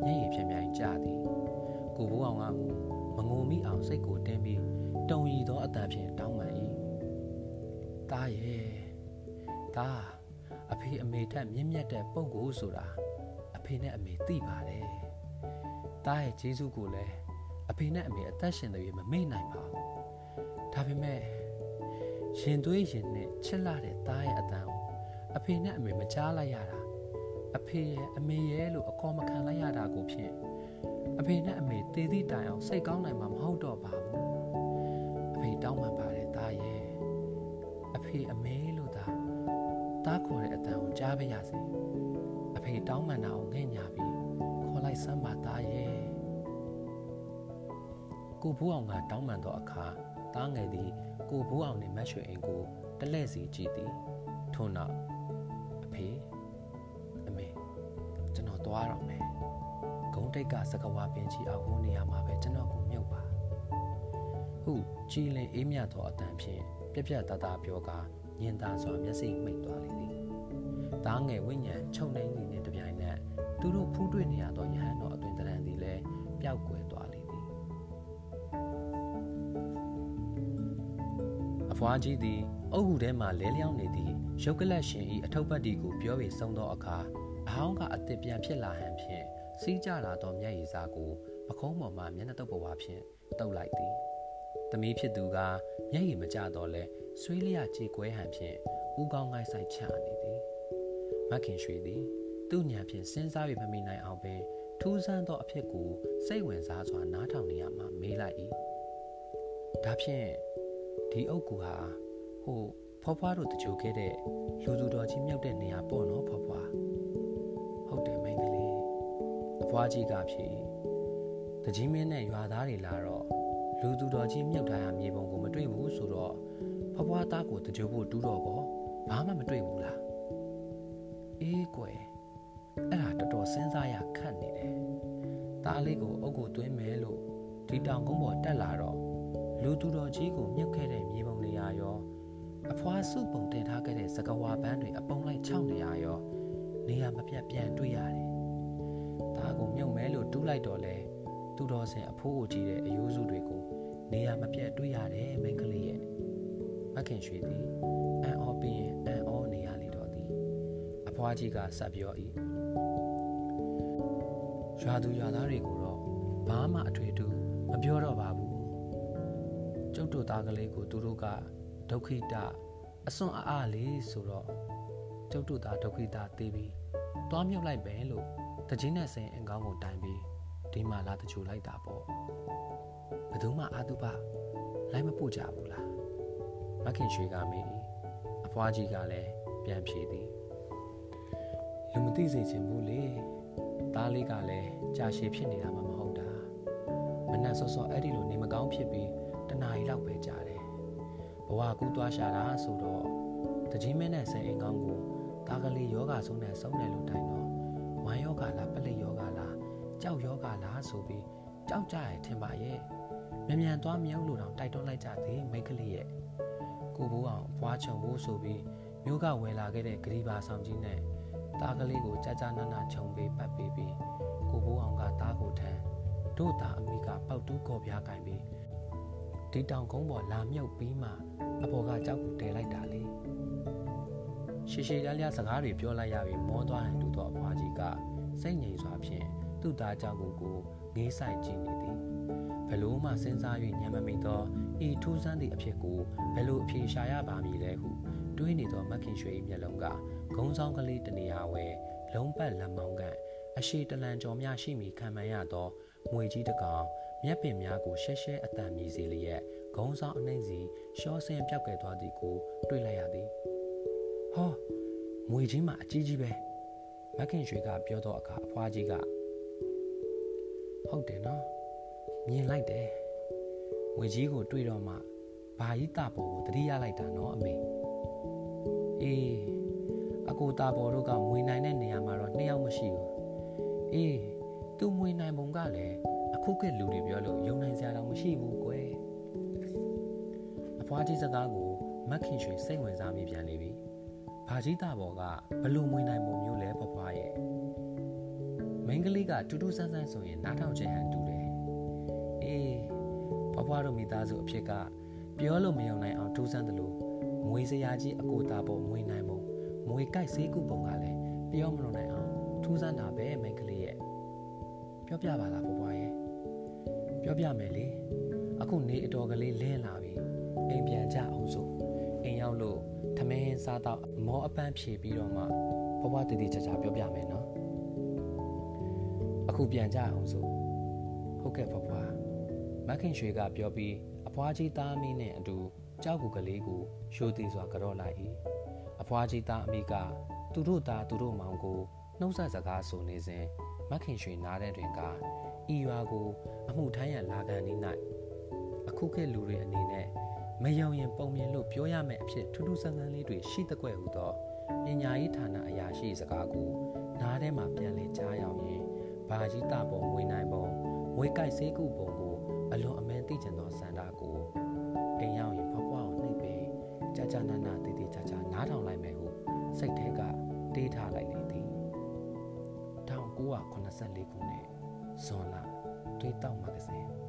A: မျက်ရည်ဖြင့်မြိုင်ကြသည်ကိုဘိုးအောင်ကမငုံမိအောင်စိတ်ကိုတင်းပြီးတုံရီသောအတန်ဖြင့်တောင်းပန်၏ တားရဲ့တားအဖေအမေထက်မြင့်မြတ်တဲ့ပုံကိုဆိုတာအဖေနဲ့အမေသိပါတယ်တားရဲ့ဂျေစုကိုလည်းအဖေနဲ့အမေအသက်ရှင်တွေမမေ့နိုင်ပါဘူးဒါပေမဲ့ရင်သွေးရင်နဲ့ချစ်လာတဲ့သားရဲ့အတန်ကိုအဖေနဲ့အမေမကြားလိုက်ရတာအဖေရဲ့အမေရဲ့လို့အခေါ်မခံလိုက်ရတာကိုဖြင့်အဖေနဲ့အမေတည်သည့်တိုင်အောင်စိတ်ကောင်းနိုင်မှာမဟုတ်တော့ပါဘူးအဖေတောင်းပန်ပါတယ်သားရဲ့အ ဖေအမေလို့သာသားခေါ်တဲ့အတန်ကိုကြားပါရစေအဖေတောင်းပန်တာကိုငဲ့ညာပြီးခေါ်လိုက်စမ်းပါသားရဲ့ကိုဘူးအောင်ကတောင်းပန်တော့အခါသားငယ်သည်ကိုဘိုးအောင်နှင့်မတ်ရွှေအိမ်ကိုတလဲ့စီကြည့်သည်ထို့နောက်အဖေအမေကျွန်တော်သွားတော့မယ်ဂုံးတိတ်ကစကဝါပင်ကြီးအောင်ဟိုနေရာမှာပဲကျွန်တော်ကိုမြုပ်ပါဟုကြည်လင်အေးမြသောအတန်ဖြင့် ပြက်ပြက်တသားပြောကာညင်သာစွာမျက်စိမိတ်သွားလေသည်တားငယ်ဝိညာဉ်ချုပ်နေသည်နှင့်တပြိုင်နက်သူတို့ဖူးတွေ့နေရသောယဟန်တော်အတွင်တရံသည်လည်းပျောက်ကွယ်သွားလေသည်အဖွားကြီးသည်အုတ်ဟုထဲမှလဲလျောင်းနေသည့်ရုပ်ကလတ်ရှင်ဤအထုပ်ပတ်တီကိုပြောပြီးဆုံးသောအခါအဟောင်းကအသစ်ပြန်ဖြစ်လာဟန်ဖြင့်စီးကြလာသောမျက်ရည်စာကိုပခုံးပေါ်မှမျက်နှာတုပ်ပေါ်ပါဖြင့်တုပ်လိုက်သည်။ သမီးဖြစ်သူကမျက်ရည်မကျတော့လဲဆွေးလျကြေကွဲဟန်ဖြင့်ဥကောင်းငိုင်းဆိုင်ချနေသည်။မခင်ရွှေသည် သူ့ညာဖြင့်စဉ်းစား၍မမိနိုင်အောင်ပင်ထူးဆန်းသောအဖြစ်ကိုစိတ်ဝင်စားစွာနားထောင်နေရမှမေးလိုက်၏။ဒါဖြင့်ဒီအုပ်ကူဟာဟိုဖွားဖွားတို့တကြိုခဲ့တဲ့လူသူတော်ကြီးမြုပ်တဲ့နေရာပေါ့နော်ဖွားဖွားဟုတ်တယ်မိန်းကလေးအဖွားကြီးကဖြေတကြီးမင်းနဲ့ရွာသားတွေလာတော့ လူသူတော်ကြီးမြုပ်ထားရမြေပုံကိုမတွေ့ဘူးဆိုတော့ဖွားဖွားသားကိုတကြိုဖို့တူးတော့ကောဘာမှမတွေ့ဘူးလားအေးကွယ်အဲ့ဒါတော်တော်စဉ်းစားရခက်နေတယ်သားလေးကိုအုပ်ကိုသွင်းမယ်လို့ဒီတောင်ကုန်းပေါ်တက်လာတော့လူသူတော်ကြီးကိုမြုပ်ခဲ့တဲ့မြေပုံနေရာရောအဖွာစုပုံတင်ထားခဲ့တဲ့စကဝါပန်းတွေအပုံလိုက်ခြောက်နေရရောနေရာမပြတ်ပြန်တွေ့ရတယ်။ဒါကိုမြုပ်မဲလို့တူးလိုက်တော့လေ သူတော်စင်အဖိုးကိုကြည့်တဲ့အယိုးစုတွေကိုနေရာမပြတ်တွေ့ရတယ်မိန်းကလေးရဲ့မခင်ရွှေသည်အန်အော်ပြီးရင်အန်အော်နေရလေတော့သည်အဖွားကြီးကဆက်ပြော၏ရွာသူရွာသားတွေကိုတော့ဘာမှအထွေထူးမပြောတော့ပါဘူးကျုပ်တို့သားကလေးကိုသူတို့ကဒုက္ခိတအစွန်အားအားလေးဆိုတော့ကျုပ်တို့သားဒုက္ခိတသေးပြီးတွားမြုပ်လိုက်ပဲလို့တကြီးနဲ့စိန်အင်ကောင်းကိုတိုင်ပြီး ဒီမှာလာတချိုလိုက်တာပေါ့ဘယ်သူမှအာတုပလိုက်မပို့ကြဘူးလားမခင်ရွှေကမေးအဖွားကြီးကလည်းပြန်ဖြေသည်လူမသိစေချင်ဘူးလေသားလေးကလည်းကြာရှည်ဖြစ်နေတာမှမဟုတ်တာမနှက်စောစောအဲ့ဒီလိုနေမကောင်းဖြစ်ပြီးတနားရီလောက်ပဲကြာတယ်ဘဝကူးသွားရှာတာဆိုတော့တကြီးမင်းနဲ့ဆယ်အိမ်ကောင်းကိုသားကလေးယောဂဆုံးနဲ့ဆုံးတယ်လို့တိုင်တော့ ဆိုပြီးကြောက်ကြရထင်ပါရဲ့မြန်မြန်သွားမြုပ်လို့တော့တိုက်တွန်းလိုက်ကြသည်မိတ်ကလေးရဲ့ကိုဘိုးအောင်ဘွားချုံဖို့ဆိုပြီးမြို့ကဝယ်လာခဲ့တဲ့ဂရီဘာဆောင်ကြီးနဲ့သားကလေးကိုကြာကြာနာနာခြုံပေးပတ်ပေးပြီးကိုဘိုးအောင်ကသားကိုထမ်းတို့သားအမိကပေါက်တူးကော်ပြားကင်ပြီးဒီတောင်ကုန်းပေါ်လာမြုပ်ပြီးမှအပေါ်ကကြောက်ကိုတဲလိုက်တာလေရှေရှေလျားလျားစကားတွေပြောလိုက်ရပြီးမောသွားတယ်တူတော့အဖွားကြီးကစိတ်ငြိမ်စွာဖြင့် သူ့သားကြောက်ကိုကိုငေးဆိုင်ကြည့်နေသည်ဘလို့မှစဉ်းစား၍ညံမမိသောဤထူးဆန်းသည့်အဖြစ်ကိုဘလို့အဖြေရှာရပါမည်လဲဟုတွေးနေသောမခင်ရွှေ၏မျက်လုံးကဂုံဆောင်ကလေးတနေရာဝဲလုံးပတ်လက်မောင်းကန်အရှိတလန်ကျော်များရှိမိခံမှန်ရသောငွေကြီးတကောင်မျက်ပင်များကိုရှဲရှဲအတန်မြည်စေလျက်ဂုံဆောင်အနှိမ့်စီရှောဆင်းပြောက်ကဲသွားသည်ကိုတွေ့လိုက်ရသည်ဟောငွေကြီးမှအကြီးကြီးပဲမခင်ရွှေကပြောတော့အခါအဖွားကြီးက ဟုတ်တယ်နော်မြင်လိုက်တယ်ငွေကြီးကိုတွေ့တော့မှဘာကြီးတာပေါ်ကိုတတိရလိုက်တာနော်အမေအေးအကိုတာပေါ်တို့ကမွေနိုင်တဲ့နေရာမှာတော့နှစ်ယောက်မရှိဘူးအေးသူမွေနိုင်ပုံကလည်းအခုကလူတွေပြောလို့ယုံနိုင်စရာတော့မရှိဘူးကွယ်အဖွားကြီးစကားကိုမက်ခင်ရွှေစိတ်ဝင်စားမိပြန်လေပြီဘာကြီးတာပေါ်ကဘလို့မွေနိုင်ပုံမျိုးလဲဖွားဖွားရဲ့မင်း ကလေးကတူတူဆန်းဆန်းဆိုရင်နားထောင်ခြင်းဟန်တူတယ်အေးဖွားဖွားတို့မိသားစုအဖြစ်ကပြောလို့မယုံနိုင်အောင်ထူးဆန်းတယ်လို့မွေစရာကြီးအကိုတာပေါ်မွေနိုင်ပုံမွေကြိုက်စေးကုပုံကလည်းပြောမလို့နိုင်အောင်ထူးဆန်းတာပဲမိန်းကလေးရဲ့ပြောပြပါလားဘွားရဲ့ပြောပြမယ်လေအခုနေအတော်ကလေးလင်းလာပြီအိမ်ပြန်ကြအောင်ဆိုအိမ်ရောက်လို့ထမင်းစားတော့မောအပန်းဖြေပြီးတော့မှဘွားတည်တည်ချာချာပြောပြမယ်နော် အခုပြန်ကြအောင်ဆိုဟုတ်ကဲ့ဘွားမခင်ရွှေကပြောပြီးအဖွားကြီးသားမင်းနဲ့အတူကြောက်ကူကလေးကိုရှိုးသေးစွာကြော့လိုက်၏အဖွားကြီးသားအမိကသူတို့သားသူတို့မောင်ကိုနှုတ်ဆက်စကားဆိုနေစဉ်မခင်ရွှေနားတဲ့တွင်ကဤရွာကို အမှုထမ်းရန်လာကန်နေ၌အခုခေတ်လူတွေအနေနဲ့မယုံရင်ပုံမြင်လို့ပြောရမယ့်အဖြစ်ထူးထူးဆန်းဆန်းလေးတွေရှိတဲ့ကွယ်ဟူသောပညာရေးဌာနအရာရှိစကားကိုနားထဲမှာပြန်လည်ကြားရောက်ရင် ဘာကြီးတပုံငွေနိုင်ပုံငွေကြိုက်စေးကုပုံကိုအလွန်အမင်းသိကျင်သောစန္ဒာကိုအိမ်ရောက်ရင်ဘဘွားကိုနှိပ်ပေးကြာကြာနာနာတည်တည်ချာချာနားထောင်လိုက်မယ်ဟုစိတ်ထဲကတေးထားလိုက်လေသည်1984ခုနှစ်ဇွန်လတွေးတောက်မဂဇင်း